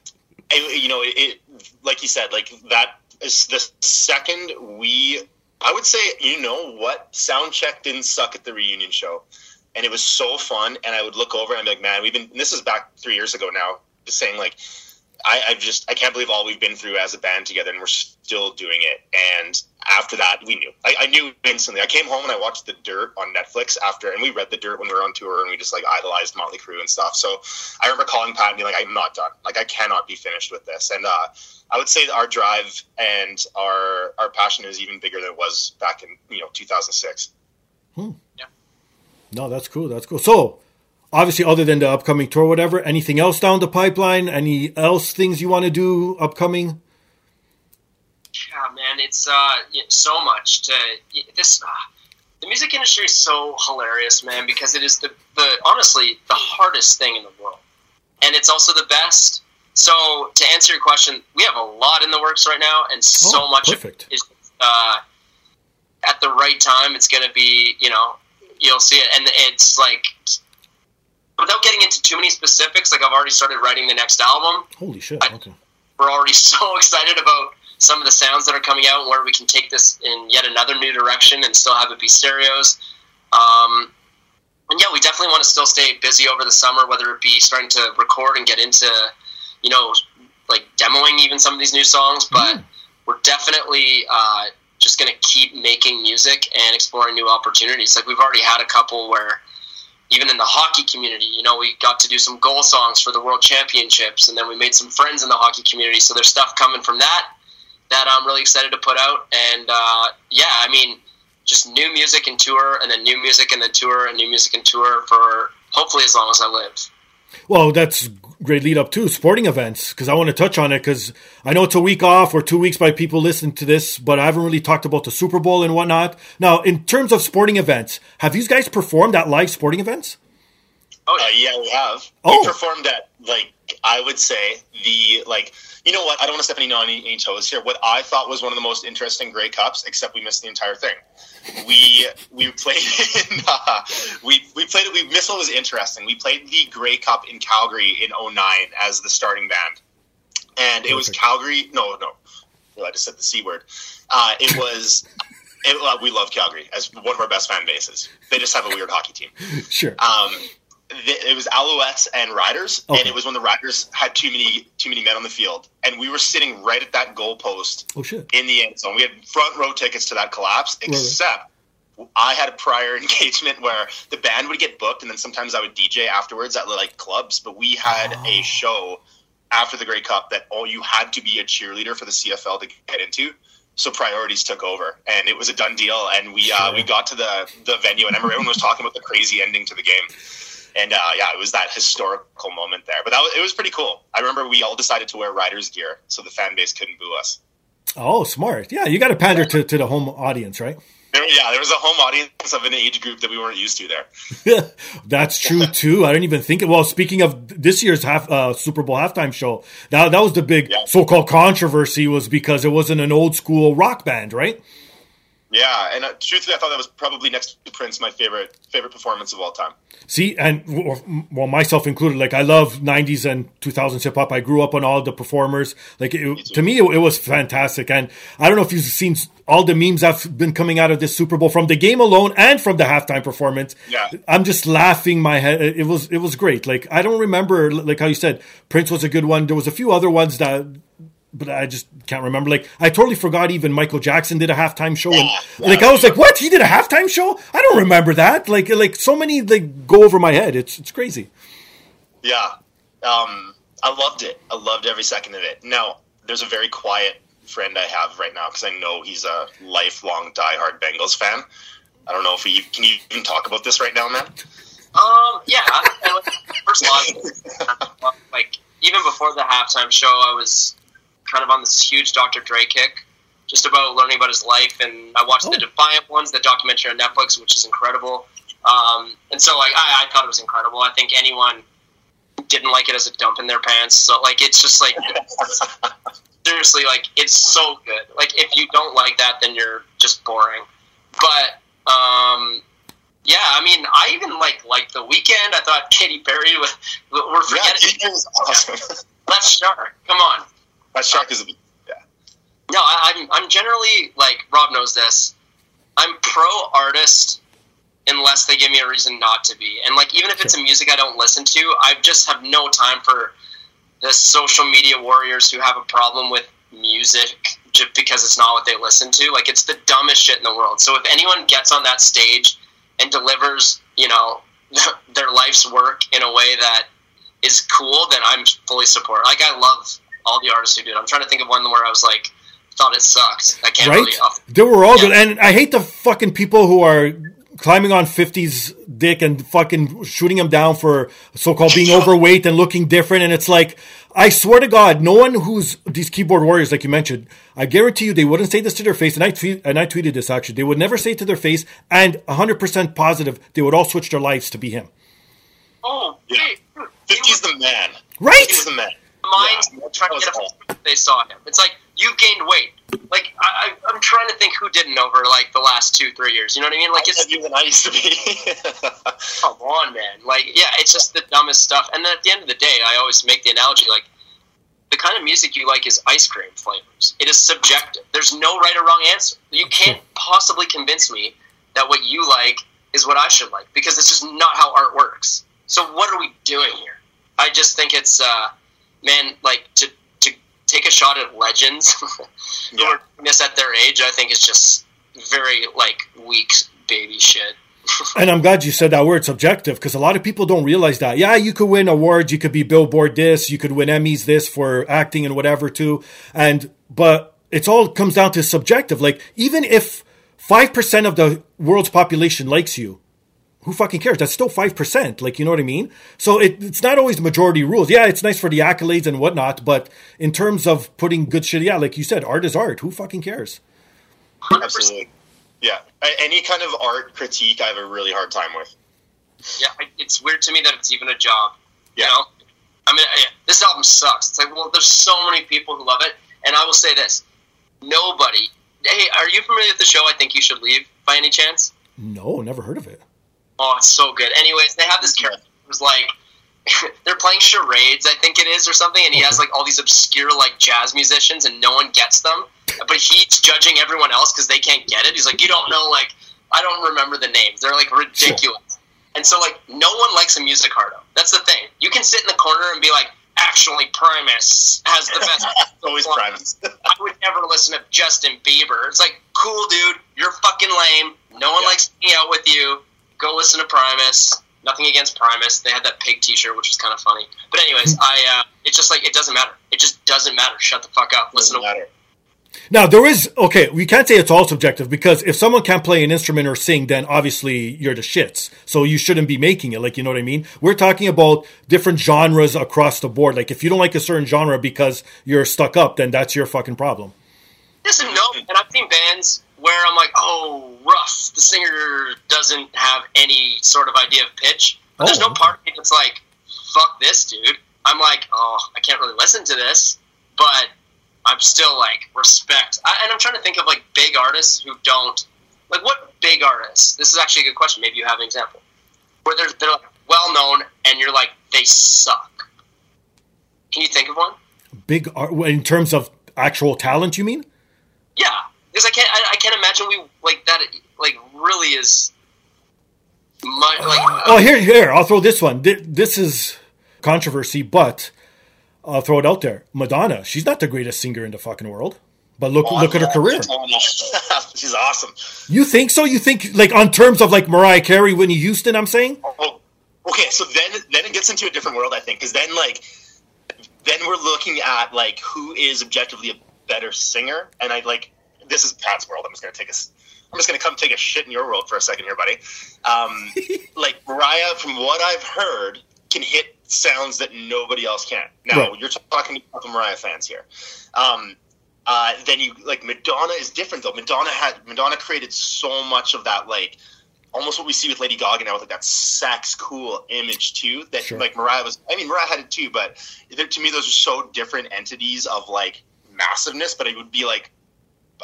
and, you know, it, it like you said, like that is the second we. I would say, you know what? Sound check didn't suck at the reunion show and it was so fun. And I would look over and I'd be like, man, we've been. This is back three years ago now. Just saying, like, I, I just I can't believe all we've been through as a band together, and we're still doing it. And after that, we knew. I, I knew instantly. I came home and I watched The Dirt on Netflix after, and we read The Dirt when we were on tour, and we just like idolized Motley Crue and stuff. So I remember calling Pat and being like, "I'm not done. Like, I cannot be finished with this." And uh, I would say our drive and our our passion is even bigger than it was back in you know 2006. Hmm. Yeah. No, that's cool. That's cool. So, obviously, other than the upcoming tour, whatever, anything else down the pipeline? Any else things you want to do upcoming? Yeah, man, it's uh, so much to this. Uh, the music industry is so hilarious, man, because it is the, the honestly the hardest thing in the world, and it's also the best. So, to answer your question, we have a lot in the works right now, and so oh, much perfect. is uh, at the right time. It's going to be, you know, you'll see it, and it's like without getting into too many specifics. Like I've already started writing the next album. Holy shit! I, okay, we're already so excited about some of the sounds that are coming out where we can take this in yet another new direction and still have it be Stereos. Um, and yeah, we definitely want to still stay busy over the summer, whether it be starting to record and get into, you know, like demoing even some of these new songs. But mm. we're definitely uh, just going to keep making music and exploring new opportunities. Like we've already had a couple where even in the hockey community, you know, we got to do some goal songs for the World Championships, and then we made some friends in the hockey community. So there's stuff coming from that that I'm really excited to put out. And uh, yeah, I mean, just new music and tour, and then new music and then tour, and new music and tour for hopefully as long as I live. Well, that's great lead up to sporting events because I want to touch on it because I know it's a week off or two weeks by people listening to this, but I haven't really talked about the Super Bowl and whatnot. Now, in terms of sporting events, have you guys performed at live sporting events? Oh uh, yeah, we have. Oh. We performed at like I would say the like you know what I don't want to step any on any, any toes here. What I thought was one of the most interesting Grey Cups, except we missed the entire thing we we played in, uh, we we played it. We missed what was interesting. We played the Grey Cup in Calgary in 09 as the starting band, and it was Calgary. No, no, I just said the c word. Uh, it was. It, uh, we love Calgary as one of our best fan bases. They just have a weird hockey team. Sure. Um, it was Alouettes and Riders, okay. and it was when the Riders had too many too many men on the field, and we were sitting right at that goalpost oh, shit. in the end zone. We had front row tickets to that collapse, except. I had a prior engagement where the band would get booked, and then sometimes I would DJ afterwards at like clubs. But we had oh. a show after the Grey Cup that all you had to be a cheerleader for the CFL to get into. So priorities took over, and it was a done deal. And we uh, we got to the the venue, and everyone was talking about the crazy ending to the game and uh, yeah, it was that historical moment there. But that was, it was pretty cool. I remember we all decided to wear Riders gear, so the fan base couldn't boo us. Oh, smart! Yeah, you got to pander to, to the home audience, right? There, yeah, there was a home audience of an age group that we weren't used to there. That's true too. I didn't even think it. Well, speaking of this year's half uh, Super Bowl halftime show, that that was the big yeah. so-called controversy was because it wasn't an old school rock band, right? Yeah, and uh, truthfully, I thought that was probably next to Prince my favorite favorite performance of all time. See, and well, myself included, like I love '90s and 2000s hip hop. I grew up on all the performers. Like it, to me, it, it, was fantastic. And I don't know if you've seen all the memes that've been coming out of this Super Bowl from the game alone and from the halftime performance. Yeah, I'm just laughing my head. It was it was great. Like I don't remember, like how you said, Prince was a good one. There was a few other ones that but I just can't remember. Like I totally forgot even Michael Jackson did a halftime show, and yeah, like I was like, what? He did a halftime show? I don't remember that. Like like so many like go over my head. It's it's crazy. Yeah, um, I loved it. I loved every second of it. Now there's a very quiet friend I have right now because I know he's a lifelong diehard Bengals fan. I don't know if he can you even talk about this right now, man. Um, yeah. First of all, like even before the halftime show, I was kind of on this huge Dr. Dre kick, just about learning about his life. And I watched oh. the Defiant ones, the documentary on Netflix, which is incredible. Um, and so, like, I, I, thought it was incredible. I think anyone didn't like it as a dump in their pants. So like it's just like seriously like it's so good. Like if you don't like that, then you're just boring. But um, yeah, I mean, I even like like the Weeknd. I thought Katy Perry was. We're Yeah, forgetting it was awesome. Left Shark. Come on. That shark is yeah. No, I, I'm I'm generally like Robb knows this. I'm pro artist unless they give me a reason not to be. And like even if it's a music I don't listen to, I just have no time for the social media warriors who have a problem with music just because it's not what they listen to. Like it's the dumbest shit in the world. So if anyone gets on that stage and delivers, you know, their life's work in a way that is cool, then I'm fully support. Like I love all the artists who do it. I'm trying to think of one where I was like thought it sucked. I can't right? really off They were all good, and I hate the fucking people who are climbing on 50's dick and fucking shooting him down for so-called being overweight and looking different. And it's like, I swear to God, no one who's these keyboard warriors, like you mentioned, I guarantee you they wouldn't say this to their face. And I tweet, and I tweeted this actually. They would never say it to their face, and 100% positive they would all switch their lives to be him. Oh, Yeah. wait. Fifty's the man. Right? He's the man. Minds Yeah, trying to get was a if they saw him. It's like you've gained weight. Like I, I, I'm trying to think who didn't over like the last two, three years. You know what I mean? Like it's heavier than I used to be. come on, man. Like yeah, it's just the dumbest stuff. And then at the end of the day, I always make the analogy like the kind of music you like is ice cream flavors. It is subjective. There's no right or wrong answer. You can't possibly convince me that what you like is what I should like because it's just not how art works. So what are we doing here? I just think it's uh, man like to to take a shot at legends who Yeah. are doing this at their age. I think is just very like weak baby shit. And I'm glad you said that word subjective because a lot of people don't realize that. Yeah, you could win awards, you could be Billboard this, you could win Emmys this for acting and whatever too. And but it's all comes down to subjective. Like even if five percent of the world's population likes you, who fucking cares? That's still five percent. Like you know what I mean? So it, it's not always majority rules. Yeah, it's nice for the accolades and whatnot, but in terms of putting good shit, yeah, like you said, art is art. Who fucking cares? 100%. Absolutely. Yeah. Any kind of art critique, I have a really hard time with. Yeah, it's weird to me that it's even a job. Yeah. You know, I mean, I- this album sucks. It's like, well, there's so many people who love it, and I will say this: nobody. Hey, are you familiar with the show? I think you should leave by any chance. No, never heard of it. Oh, it's so good. Anyways, they have this mm-hmm. character who's like, they're playing charades, I think it is, or something, and he has like all these obscure like jazz musicians, and no one gets them. But he's judging everyone else because they can't get it. He's like, you don't know, like, I don't remember the names. They're like ridiculous. And so, like, no one likes a music hardo. That's the thing. You can sit in the corner and be like, actually, Primus has the best. Always Primus. I would never listen to Justin Bieber. It's like, cool, dude. You're fucking lame. No one Yeah. likes hanging out with you. Go listen to Primus. Nothing against Primus. They had that pig T-shirt, which was kind of funny. But anyways, I uh, it's just like it doesn't matter. It just doesn't matter. Shut the fuck up. Listen Doesn't to matter. Now there is okay. We can't say it's all subjective because if someone can't play an instrument or sing, then obviously you're the shits. So you shouldn't be making it. Like you know what I mean? We're talking about different genres across the board. Like if you don't like a certain genre because you're stuck up, then that's your fucking problem. Listen, no, and I've seen bands where I'm like, oh, rough. The singer doesn't have any sort of idea of pitch. But there's Oh. no part of me that's like, fuck this, dude. I'm like, oh, I can't really listen to this, but I'm still like respect. I, and I'm trying to think of like big artists who don't like what big artists. This is actually a good question. Maybe you have an example where they're they're like well known and you're like they suck. Can you think of one? Big art in terms of actual talent. You mean? Yeah, because I can't. I, I can't imagine we like that. Like really is. My, like, Oh, here, here. I'll throw this one. This is controversy, but I'll throw it out there. Madonna. She's not the greatest singer in the fucking world, but look, look at her career. She's awesome. You think so? You think like on terms of like Mariah Carey, Whitney Houston? I'm saying. Oh, okay. So then, then it gets into a different world, I think, because then, like, then we're looking at like who is objectively a better singer, and I like this is Pat's world. I'm just gonna take a, I'm just gonna come take a shit in your world for a second here, buddy. Um, like Mariah, from what I've heard, can hit sounds that nobody else can. Now Right. you're talking to Mariah fans here. Um, uh, then you like Madonna is different though. Madonna had Madonna created so much of that like almost what we see with Lady Gaga now with like that sex cool image too. That Sure. like Mariah was. I mean, Mariah had it too, but to me, those are so different entities of like massiveness. But it would be like,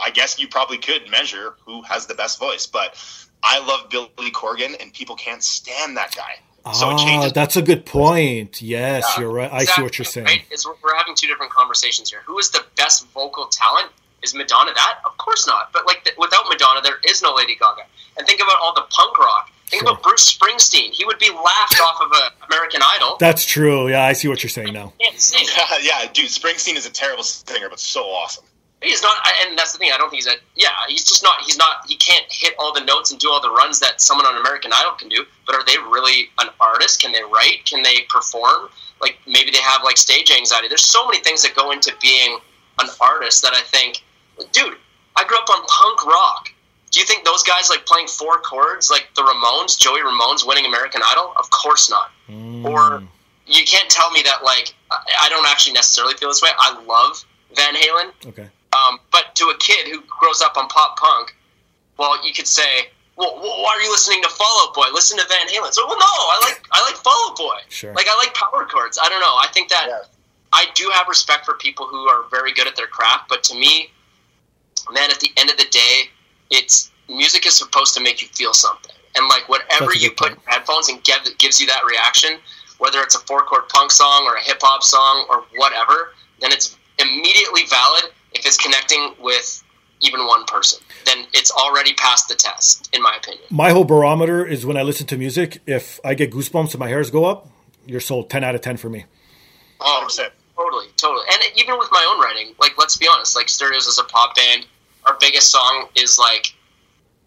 I guess you probably could measure who has the best voice. But I love Billy Corgan, and people can't stand that guy. So it ah, changes. that's a good point. Yes, Yeah, you're right. I see what you're saying. Right? It's, we're having two different conversations here. Who is the best vocal talent? Is Madonna that? Of course not. But like th- without Madonna, there is no Lady Gaga. And think about all the punk rock. Think Sure. about Bruce Springsteen. He would be laughed off of a American Idol. That's true. Yeah, I see what you're saying now. Can't yeah, dude, Springsteen is a terrible singer, but so awesome. He's not, and that's the thing. I don't think he's a. Yeah, he's just not. He's not. He can't hit all the notes and do all the runs that someone on American Idol can do. But are they really an artist? Can they write? Can they perform? Like maybe they have like stage anxiety. There's so many things that go into being an artist that I think, dude. I grew up on punk rock. Do you think those guys like playing four chords like the Ramones, Joey Ramones winning American Idol? Of course not. Mm. Or you can't tell me that like I don't actually necessarily feel this way. I love Van Halen. Okay. Um, but to a kid who grows up on pop punk, well, you could say, well, why are you listening to Fall Out Boy? Listen to Van Halen. So, well, no, I like I like Fall Out Boy. Sure. Like I like power chords. I don't know. I think that Yeah. I do have respect for people who are very good at their craft, but to me, man, at the end of the day, it's music is supposed to make you feel something, and like whatever you good put in headphones and give, gives you that reaction, whether it's a four chord punk song or a hip hop song or whatever, then it's immediately valid if it's connecting with even one person. Then it's already passed the test, in my opinion. My whole barometer is when I listen to music. If I get goosebumps and my hairs go up, you're sold. Ten out of ten for me. Oh, 100%. totally, totally. And even with my own writing, like let's be honest, like Stereos is a pop band. Our biggest song is like,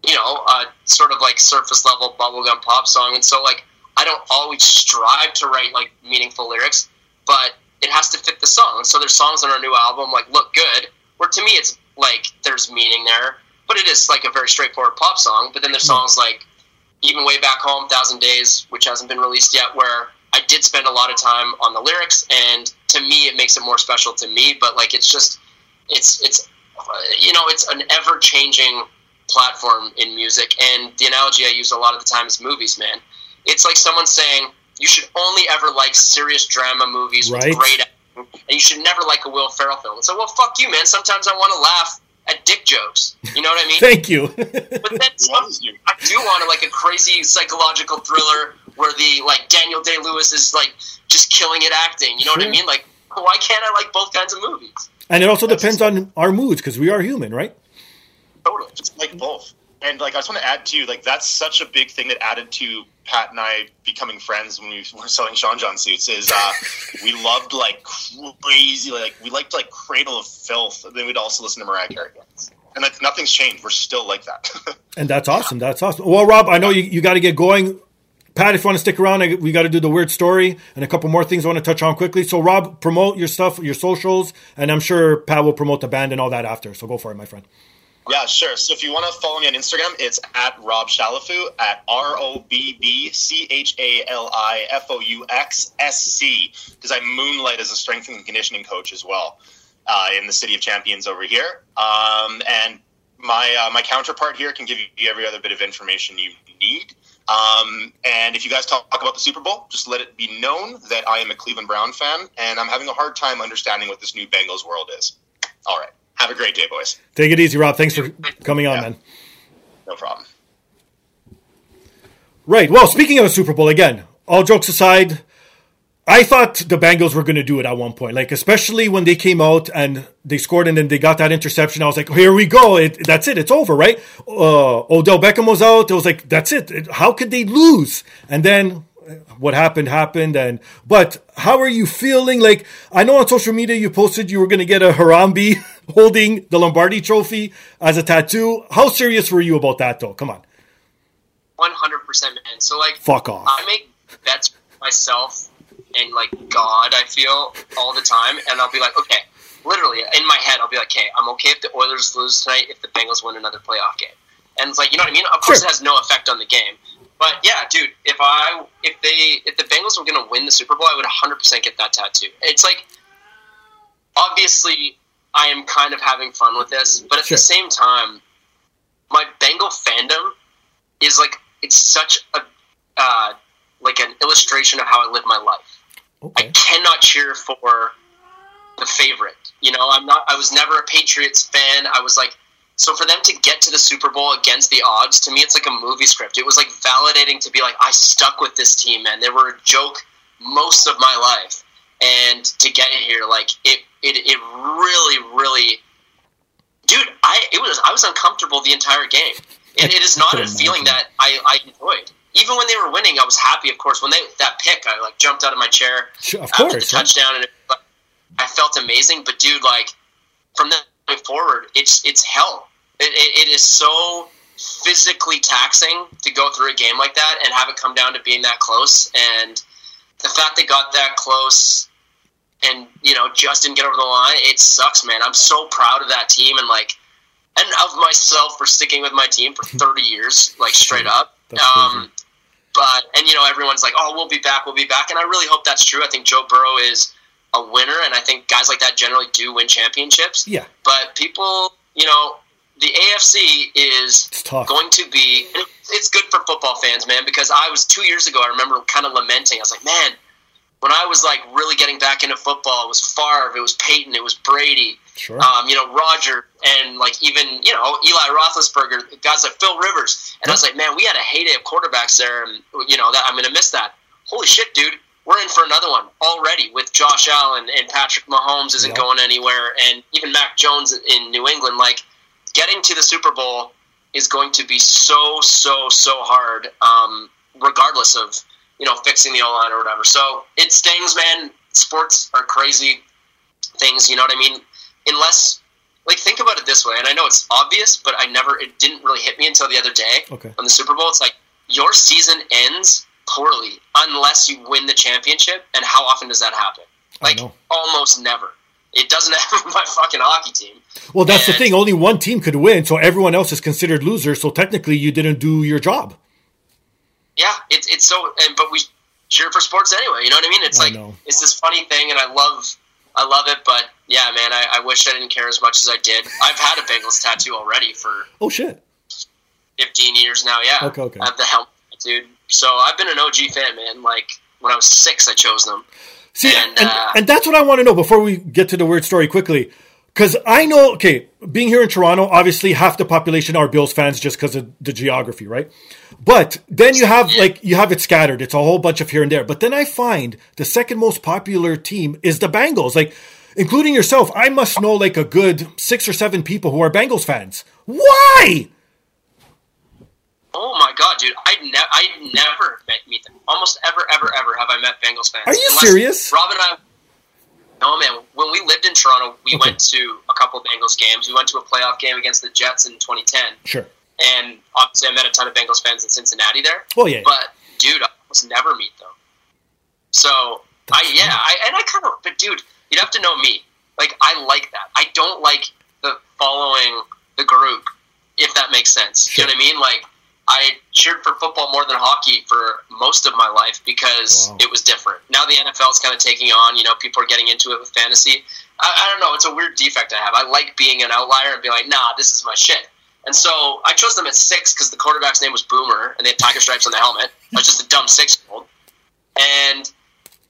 you know, uh, sort of like surface level bubblegum pop song, and so like I don't always strive to write like meaningful lyrics, but it has to fit the song. And so there's songs on our new album like look good, where to me it's like there's meaning there, but it is like a very straightforward pop song. But then there's songs like even way back home, Thousand Days, which hasn't been released yet, where I did spend a lot of time on the lyrics, and to me, it makes it more special to me. But like, it's just, it's it's, uh, you know, it's an ever changing platform in music, and the analogy I use a lot of the time is movies. Man, it's like someone saying you should only ever like serious drama movies Right. with great and you should never like a Will Ferrell film. So, well, fuck you, man. Sometimes I want to laugh at dick jokes. You know what I mean? Thank you. But then Who some, you? I do want to like a crazy psychological thriller where the like Daniel Day Lewis is like just killing it acting. You know what I mean? Like, why can't I like both kinds of movies? and it also depends on our moods because we are human, right? Totally. just like both. And like I just want to add too, like that's such a big thing that added to Pat and I becoming friends when we were selling Sean John suits is uh, we loved like crazy, like we liked like Cradle of Filth. And then we'd also listen to Mariah Carey. And like nothing's changed. We're still like that. And that's awesome. That's awesome. Well, Robb, I know you, you got to get going. Pat, if you want to stick around, I, we got to do the weird story and a couple more things I want to touch on quickly. So, Robb, promote your stuff, your socials, and I'm sure Pat will promote the band and all that after. So, go for it, my friend. Yeah, sure. So if you want to follow me on Instagram, it's at Robb Chalifoux at R O B B C H A L I F O U X S C because I moonlight as a strength and conditioning coach as well uh, in the City of Champions over here. Um, and my uh, my counterpart here can give you every other bit of information you need. Um, and if you guys talk about the Super Bowl, just let it be known that I am a Cleveland Brown fan, and I'm having a hard time understanding what this new Bengals world is. All right, have a great day, boys. Take it easy, Robb. Thanks for coming on, Yeah. man. No problem. Right. Well, speaking of the Super Bowl, again, all jokes aside, I thought the Bengals were going to do it at one point. Like, especially when they came out and they scored and then they got that interception. I was like, here we go. It, that's it. It's over, right? Uh, Odell Beckham was out. It was like, that's it. How could they lose? And then what happened happened. And, but how are you feeling? Like, I know on social media you posted you were going to get a Harambe holding the Lombardi trophy as a tattoo. How serious were you about that though? Come on. One hundred percent, man. So like, Fuck off. I make bets myself and like God. I feel all the time, and I'll be like, okay, literally in my head, I'll be like, okay, I'm okay if the Oilers lose tonight if the Bengals win another playoff game, and it's like, you know what I mean? Of course, Sure. it has no effect on the game. But yeah, dude, if I if they if the Bengals were going to win the Super Bowl, I would 100% get that tattoo. It's like obviously I am kind of having fun with this, but at Sure. the same time, my Bengal fandom is like it's such a uh, like an illustration of how I live my life. Okay. I cannot cheer for the favorite. You know, I'm not. I was never a Patriots fan. I was like, so for them to get to the Super Bowl against the odds, to me, it's like a movie script. It was like validating to be like, I stuck with this team, man. They were a joke most of my life, and to get it here, like it, it, it really, really, dude. I it was I was uncomfortable the entire game. It, it is not a feeling that I, I enjoyed. Even when they were winning, I was happy. Of course, when they that pick, I like jumped out of my chair Sure, of after the course. touchdown, and it, I felt amazing. But dude, like from that point forward, it's it's hell. It, it, it is so physically taxing to go through a game like that and have it come down to being that close. And the fact they got that close and you know just didn't get over the line, it sucks, man. I'm so proud of that team and like and of myself for sticking with my team for 30 years, like straight up. Um, but and you know everyone's like, oh, we'll be back, we'll be back, and I really hope that's true. I think Joe Burrow is a winner, and I think guys like that generally do win championships. Yeah, But people, you know, the AFC is going to be. It's good for football fans, man, because I was two years ago. I remember kind of lamenting. I was like, man, when I was like really getting back into football, it was Favre, it was Peyton, it was Brady, Sure. um, you know, Roger, and like even you know Eli Roethlisberger, guys like Phil Rivers, and I was like, man, we had a heyday of quarterbacks there, and you know that I'm going to miss that. Holy shit, dude, we're in for another one already with Josh Allen and Patrick Mahomes isn't Yeah. going anywhere, and even Mac Jones in New England. Like getting to the Super Bowl is going to be so so so hard, um, regardless of you know fixing the O line or whatever. So it stings, man. Sports are crazy things. You know what I mean? Unless like think about it this way, and I know it's obvious, but I never it didn't really hit me until the other day Okay. on the Super Bowl. It's like your season ends poorly unless you win the championship, and how often does that happen? Like almost never. It doesn't happen with my fucking hockey team. Well, that's the thing. Only one team could win, so everyone else is considered losers. So technically, you didn't do your job. Yeah, it's it's so, and but we cheer for sports anyway. You know what I mean? It's I like know. it's this funny thing, and I love I love it. But yeah, man, I, I wish I didn't care as much as I did. I've had a Bengals tattoo already for Oh shit! 15 years now. Yeah, Okay, okay. I have the helmet, dude. So I've been an OG fan, man. Like when I was six, I chose them. See, and, And, and, uh, that's what I want to know before we get to the weird story quickly. Because I know, okay, being here in Toronto, obviously half the population are Bills fans just because of the geography, right? But then you have like you have it scattered. It's a whole bunch of here and there. But then I find the second most popular team is the Bengals. Like, including yourself, I must know like a good six or seven people who are Bengals fans. Why? Oh my god, dude! I ne- I never met meet them. Almost ever, ever, ever have I met Bengals fans. Are you serious? Robb and I. No man. When we lived in Toronto, we Okay. went to a couple of Bengals games. We went to a playoff game against the Jets in 2010, Sure. and obviously I met a ton of Bengals fans in Cincinnati there. Oh yeah. But dude, I almost never meet them. So I yeah, I and I kind of but dude, you'd have to know me. Like I like that. I don't like the following the group, if that makes sense. Sure. You know what I mean? Like I cheered for football more than hockey for most of my life because Wow. it was different. Now the NFL is kind of taking on. You know, people are getting into it with fantasy. I, I don't know. It's a weird defect I have. I like being an outlier and being like, nah, this is my shit. And so I chose them at six because the quarterback's name was Boomer and they had tiger stripes on the helmet. I was just a dumb six year old. And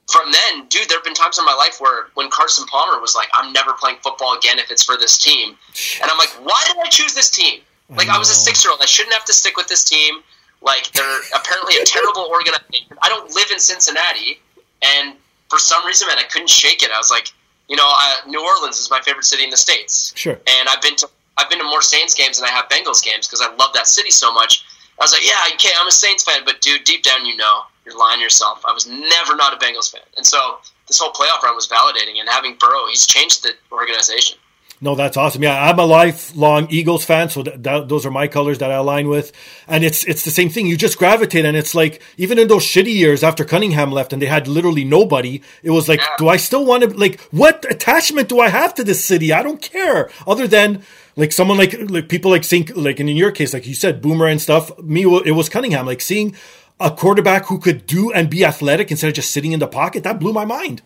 from then, dude, there have been times in my life where when Carson Palmer was like, I'm never playing football again if it's for this team. And I'm like, why did I choose this team? Like, I was a six year old. I shouldn't have to stick with this team. Like, they're apparently a terrible organization. I don't live in Cincinnati. And for some reason, man, I couldn't shake it. I was like, you know, uh, New Orleans is my favorite city in the States Sure. and I've been to I've been to more Saints games than I have Bengals games because I love that city so much. I was like, yeah, okay, I'm a Saints fan, but dude, deep down, you know, you're lying to yourself. I was never not a Bengals fan, and so this whole playoff run was validating. And having Burrow, he's changed the organization. No, that's awesome. Yeah, I'm a lifelong Eagles fan, so that, those are my colors that I align with. And it's it's the same thing. You just gravitate, and it's like even in those shitty years after Cunningham left, and they had literally nobody. It was like, Yeah. do I still want to like what attachment do I have to this city? I don't care, other than like someone like like people like Saint like and in your case, like you said, Boomer and stuff. Me, it was Cunningham. Like seeing a quarterback who could do and be athletic instead of just sitting in the pocket. That blew my mind.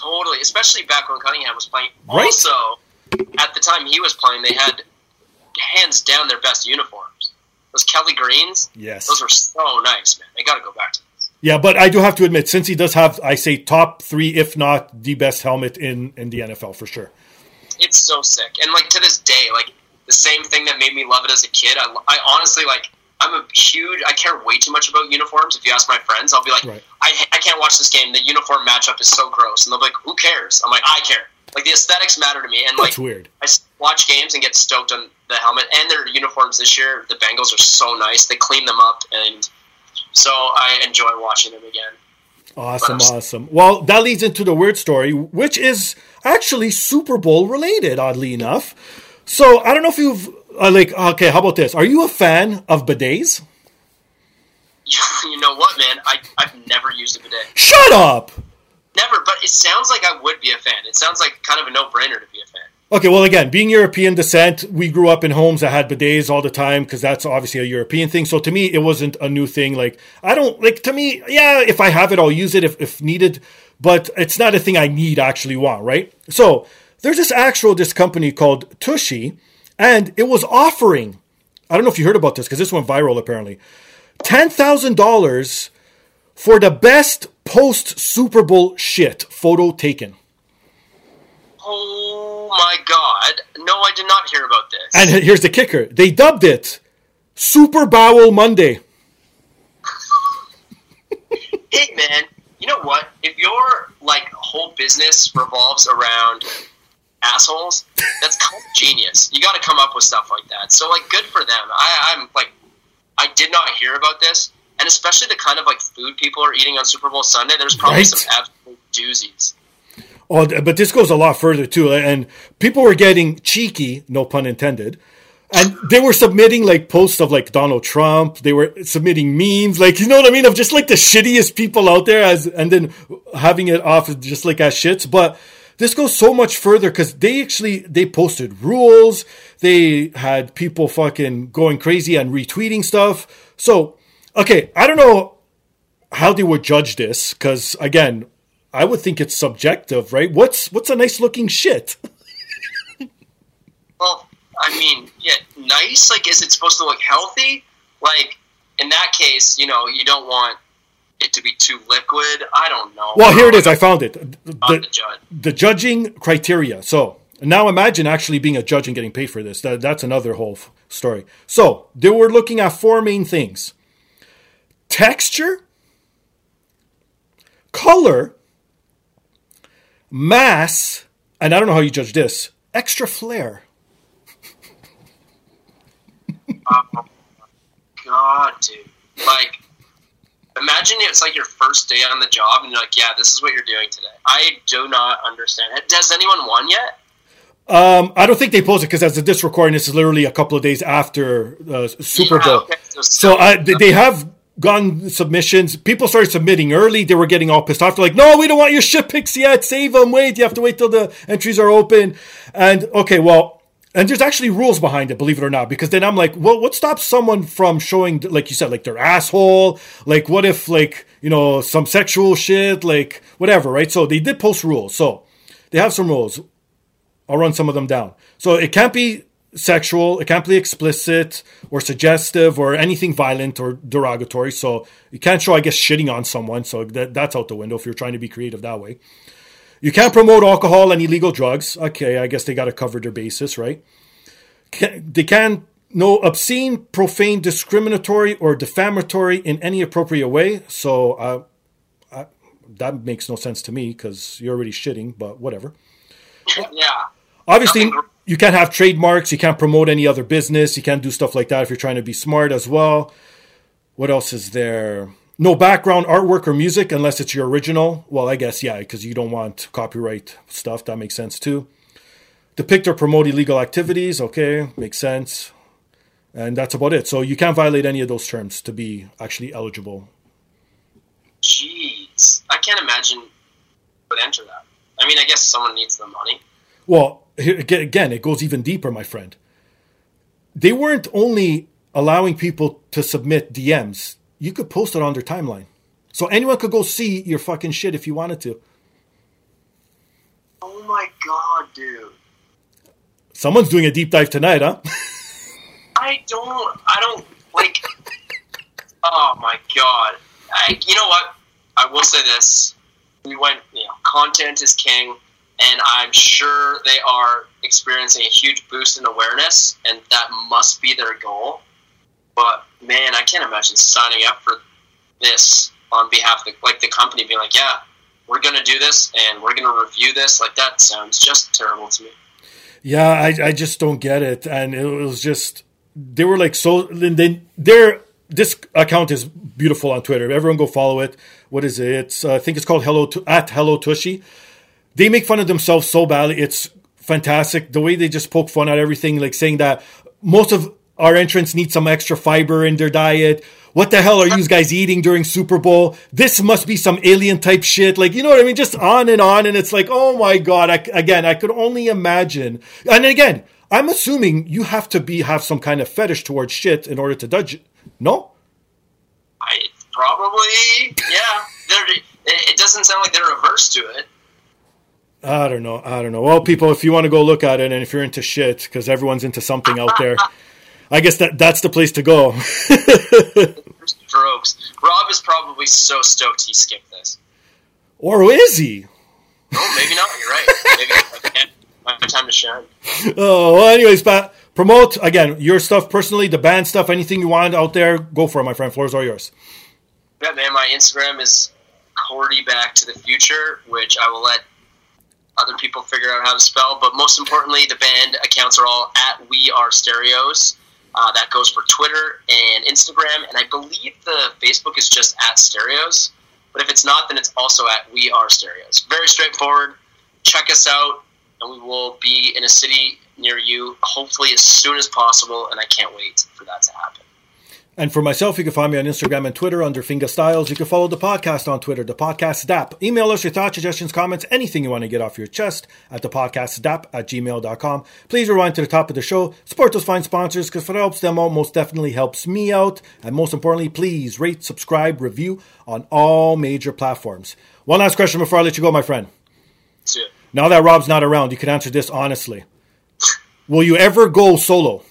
Totally, especially back when Cunningham was playing. Right. Also, at the time he was playing, they had hands down their best uniforms. those Kelly greens. Yes. Those are so nice, man. I got to go back to those. Yeah, but I do have to admit, since he does have, I say, top three, if not the best helmet in, in the NFL for sure. It's so sick, and like to this day, like the same thing that made me love it as a kid. I, I honestly like. I'm a huge. I care way too much about uniforms. If you ask my friends, I'll be like, Right. I, I can't watch this game. The uniform matchup is so gross, and they'll be like, Who cares? I'm like, I care. Like the aesthetics matter to me, and like That's weird. I watch games and get stoked on the helmet and their uniforms this year. The Bengals are so nice. They clean them up, and so I enjoy watching them again. Awesome, awesome. Well, that leads into the weird story, which is actually Super Bowl related, oddly enough. So I don't know if you've, uh, like, okay, how about this? Are you a fan of bidets? you know what, man? I I've never used a bidet. Shut up! Never, but it sounds like I would be a fan. It sounds like kind of a no brainer to be a fan. Okay, well, again, being European descent, we grew up in homes that had bidets all the time because that's obviously a European thing. So to me, it wasn't a new thing. Like, I don't, like, to me, yeah, if I have it, I'll use it if, if needed, but it's not a thing I need, actually want, right? So there's this actual, this company called Tushy, and it was offering, I don't know if you heard about this because this went viral apparently, $10,000 for the best post Super Bowl shit photo taken. Oh my god! No, I did not hear about this. And here's the kicker they dubbed it Super Bowel Monday. hey, man, you know what? If your like whole business revolves around assholes, that's kind of genius. You got to come up with stuff like that. So, like, good for them. I, I'm like, I did not hear about this, and especially the kind of like food people are eating on Super Bowl Sunday. There's probably Right. some absolute doozies. Oh, but this goes a lot further too. And people were getting cheeky, no pun intended. And they were submitting like posts of like Donald Trump. They were submitting memes, like you know what I mean, of just like the shittiest people out there, as and then having it off just like as shits. But this goes so much further because they actually they posted rules. They had people fucking going crazy and retweeting stuff. So okay, I don't know how they would judge this because again, I would think it's subjective, right? What's what's a nice looking shit? Well, I mean, yeah, nice. Like, is it supposed to look healthy? Like, in that case, you know, you don't want it to be too liquid. I don't know. Well, here it is. I found it. The The, judge. the judging criteria. So now imagine actually being a judge and getting paid for this. That, that's another whole f- story. So they were looking at four main things: texture, color, mass, and I don't know how you judge this. Extra flair. God, dude. Like, imagine it's like your first day on the job, and you're like, "Yeah, this is what you're doing today." I do not understand. Has anyone won yet? Um, I don't think they posted because as of this recording, this is literally a couple of days after uh, Super Yeah, Bowl. okay, so So I, they have gone submissions. People started submitting early. They were getting all pissed off. They're like, "No, we don't want your shit picks yet. Save them. Wait, you have to wait till the entries are open." And okay, well, and there's actually rules behind it, believe it or not. Because then I'm like, well, what stops someone from showing, like you said, like their asshole? Like, what if, like, you know, some sexual shit, like whatever, right? So they did post rules. So they have some rules. I'll run some of them down. So it can't be sexual, it can't be explicit or suggestive or anything violent or derogatory. So you can't show, I guess, shitting on someone. So that, that's out the window if you're trying to be creative that way. You can't promote alcohol and illegal drugs. Okay, I guess they got to cover their basis, right? Can, they can no obscene, profane, discriminatory, or defamatory in any appropriate way. So uh, I, that makes no sense to me because you're already shitting, but whatever. yeah. Obviously, Nothing you can't have trademarks. You can't promote any other business. You can't do stuff like that if you're trying to be smart as well. What else is there? No background artwork or music unless it's your original. Well, I guess, yeah, because you don't want copyright stuff. That makes sense too. Depict or promote illegal activities. Okay, makes sense. And that's about it. So you can't violate any of those terms to be actually eligible. Jeez, I can't imagine would enter that. I mean, I guess someone needs the money. Well, again, it goes even deeper, my friend. They weren't only allowing people to submit DMs, you could post it on their timeline. So anyone could go see your fucking shit if you wanted to. Oh my god, dude. Someone's doing a deep dive tonight, huh? I don't. I don't like. Oh my god! I, you know what? I will say this: we went. You know, content is king, and I'm sure they are experiencing a huge boost in awareness, and that must be their goal. But man, I can't imagine signing up for this on behalf of the, like the company being like, yeah, we're going to do this and we're going to review this. Like that sounds just terrible to me. Yeah, I, I just don't get it. And it was just, they were like so, they, their, this account is beautiful on Twitter. Everyone go follow it. What is it? It's, uh, I think it's called Hello, to, at Hello Tushy. They make fun of themselves so badly. It's fantastic. The way they just poke fun at everything, like saying that most of our entrants need some extra fiber in their diet. What the hell are you guys eating during Super Bowl? This must be some alien type shit. Like, you know what I mean? Just on and on. And it's like, oh my God. I, again, I could only imagine. And again, I'm assuming you have to be, have some kind of fetish towards shit in order to judge it. No? I probably, yeah. They're, it doesn't sound like they're averse to it. I don't know. I don't know. Well, people, if you want to go look at it and if you're into shit, because everyone's into something out there. I guess that that's the place to go. Strokes. Robb is probably so stoked he skipped this. Or is he? Oh, maybe not. You're right. Maybe I can't. time to shine. Oh well. Anyways, Pat, promote again your stuff personally, the band stuff, anything you want out there. Go for it, my friend. Floors are yours. Yeah, man. My Instagram is Kordyback to the Future, which I will let other people figure out how to spell. But most importantly, the band accounts are all at We Are Stereos. Uh, that goes for Twitter and Instagram, and I believe the Facebook is just at Stereos. But if it's not, then it's also at We Are Stereos. Very straightforward. Check us out, and we will be in a city near you, hopefully as soon as possible. And I can't wait for that to happen. And for myself, you can find me on Instagram and Twitter under Fingastylz. You can follow the podcast on Twitter, the podcast DAP. Email us your thoughts, suggestions, comments, anything you want to get off your chest at the podcast DAP at gmail.com. Please rewind to the top of the show. Support those fine sponsors because it helps them out, most definitely helps me out. And most importantly, please rate, subscribe, review on all major platforms. One last question before I let you go, my friend. Now that Robb's not around, you can answer this honestly. Will you ever go solo?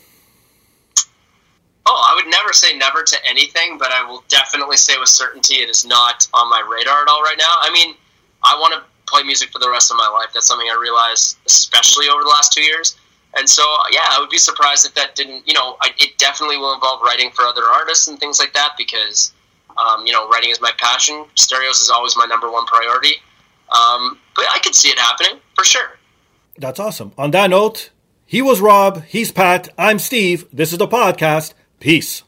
Oh, I would never say never to anything, but I will definitely say with certainty it is not on my radar at all right now. I mean, I want to play music for the rest of my life. That's something I realized, especially over the last two years. And so, yeah, I would be surprised if that didn't, you know, I, it definitely will involve writing for other artists and things like that because, um, you know, writing is my passion. Stereos is always my number one priority. Um, but I could see it happening for sure. That's awesome. On that note, he was Robb, he's Pat, I'm Steve. This is the podcast. Peace.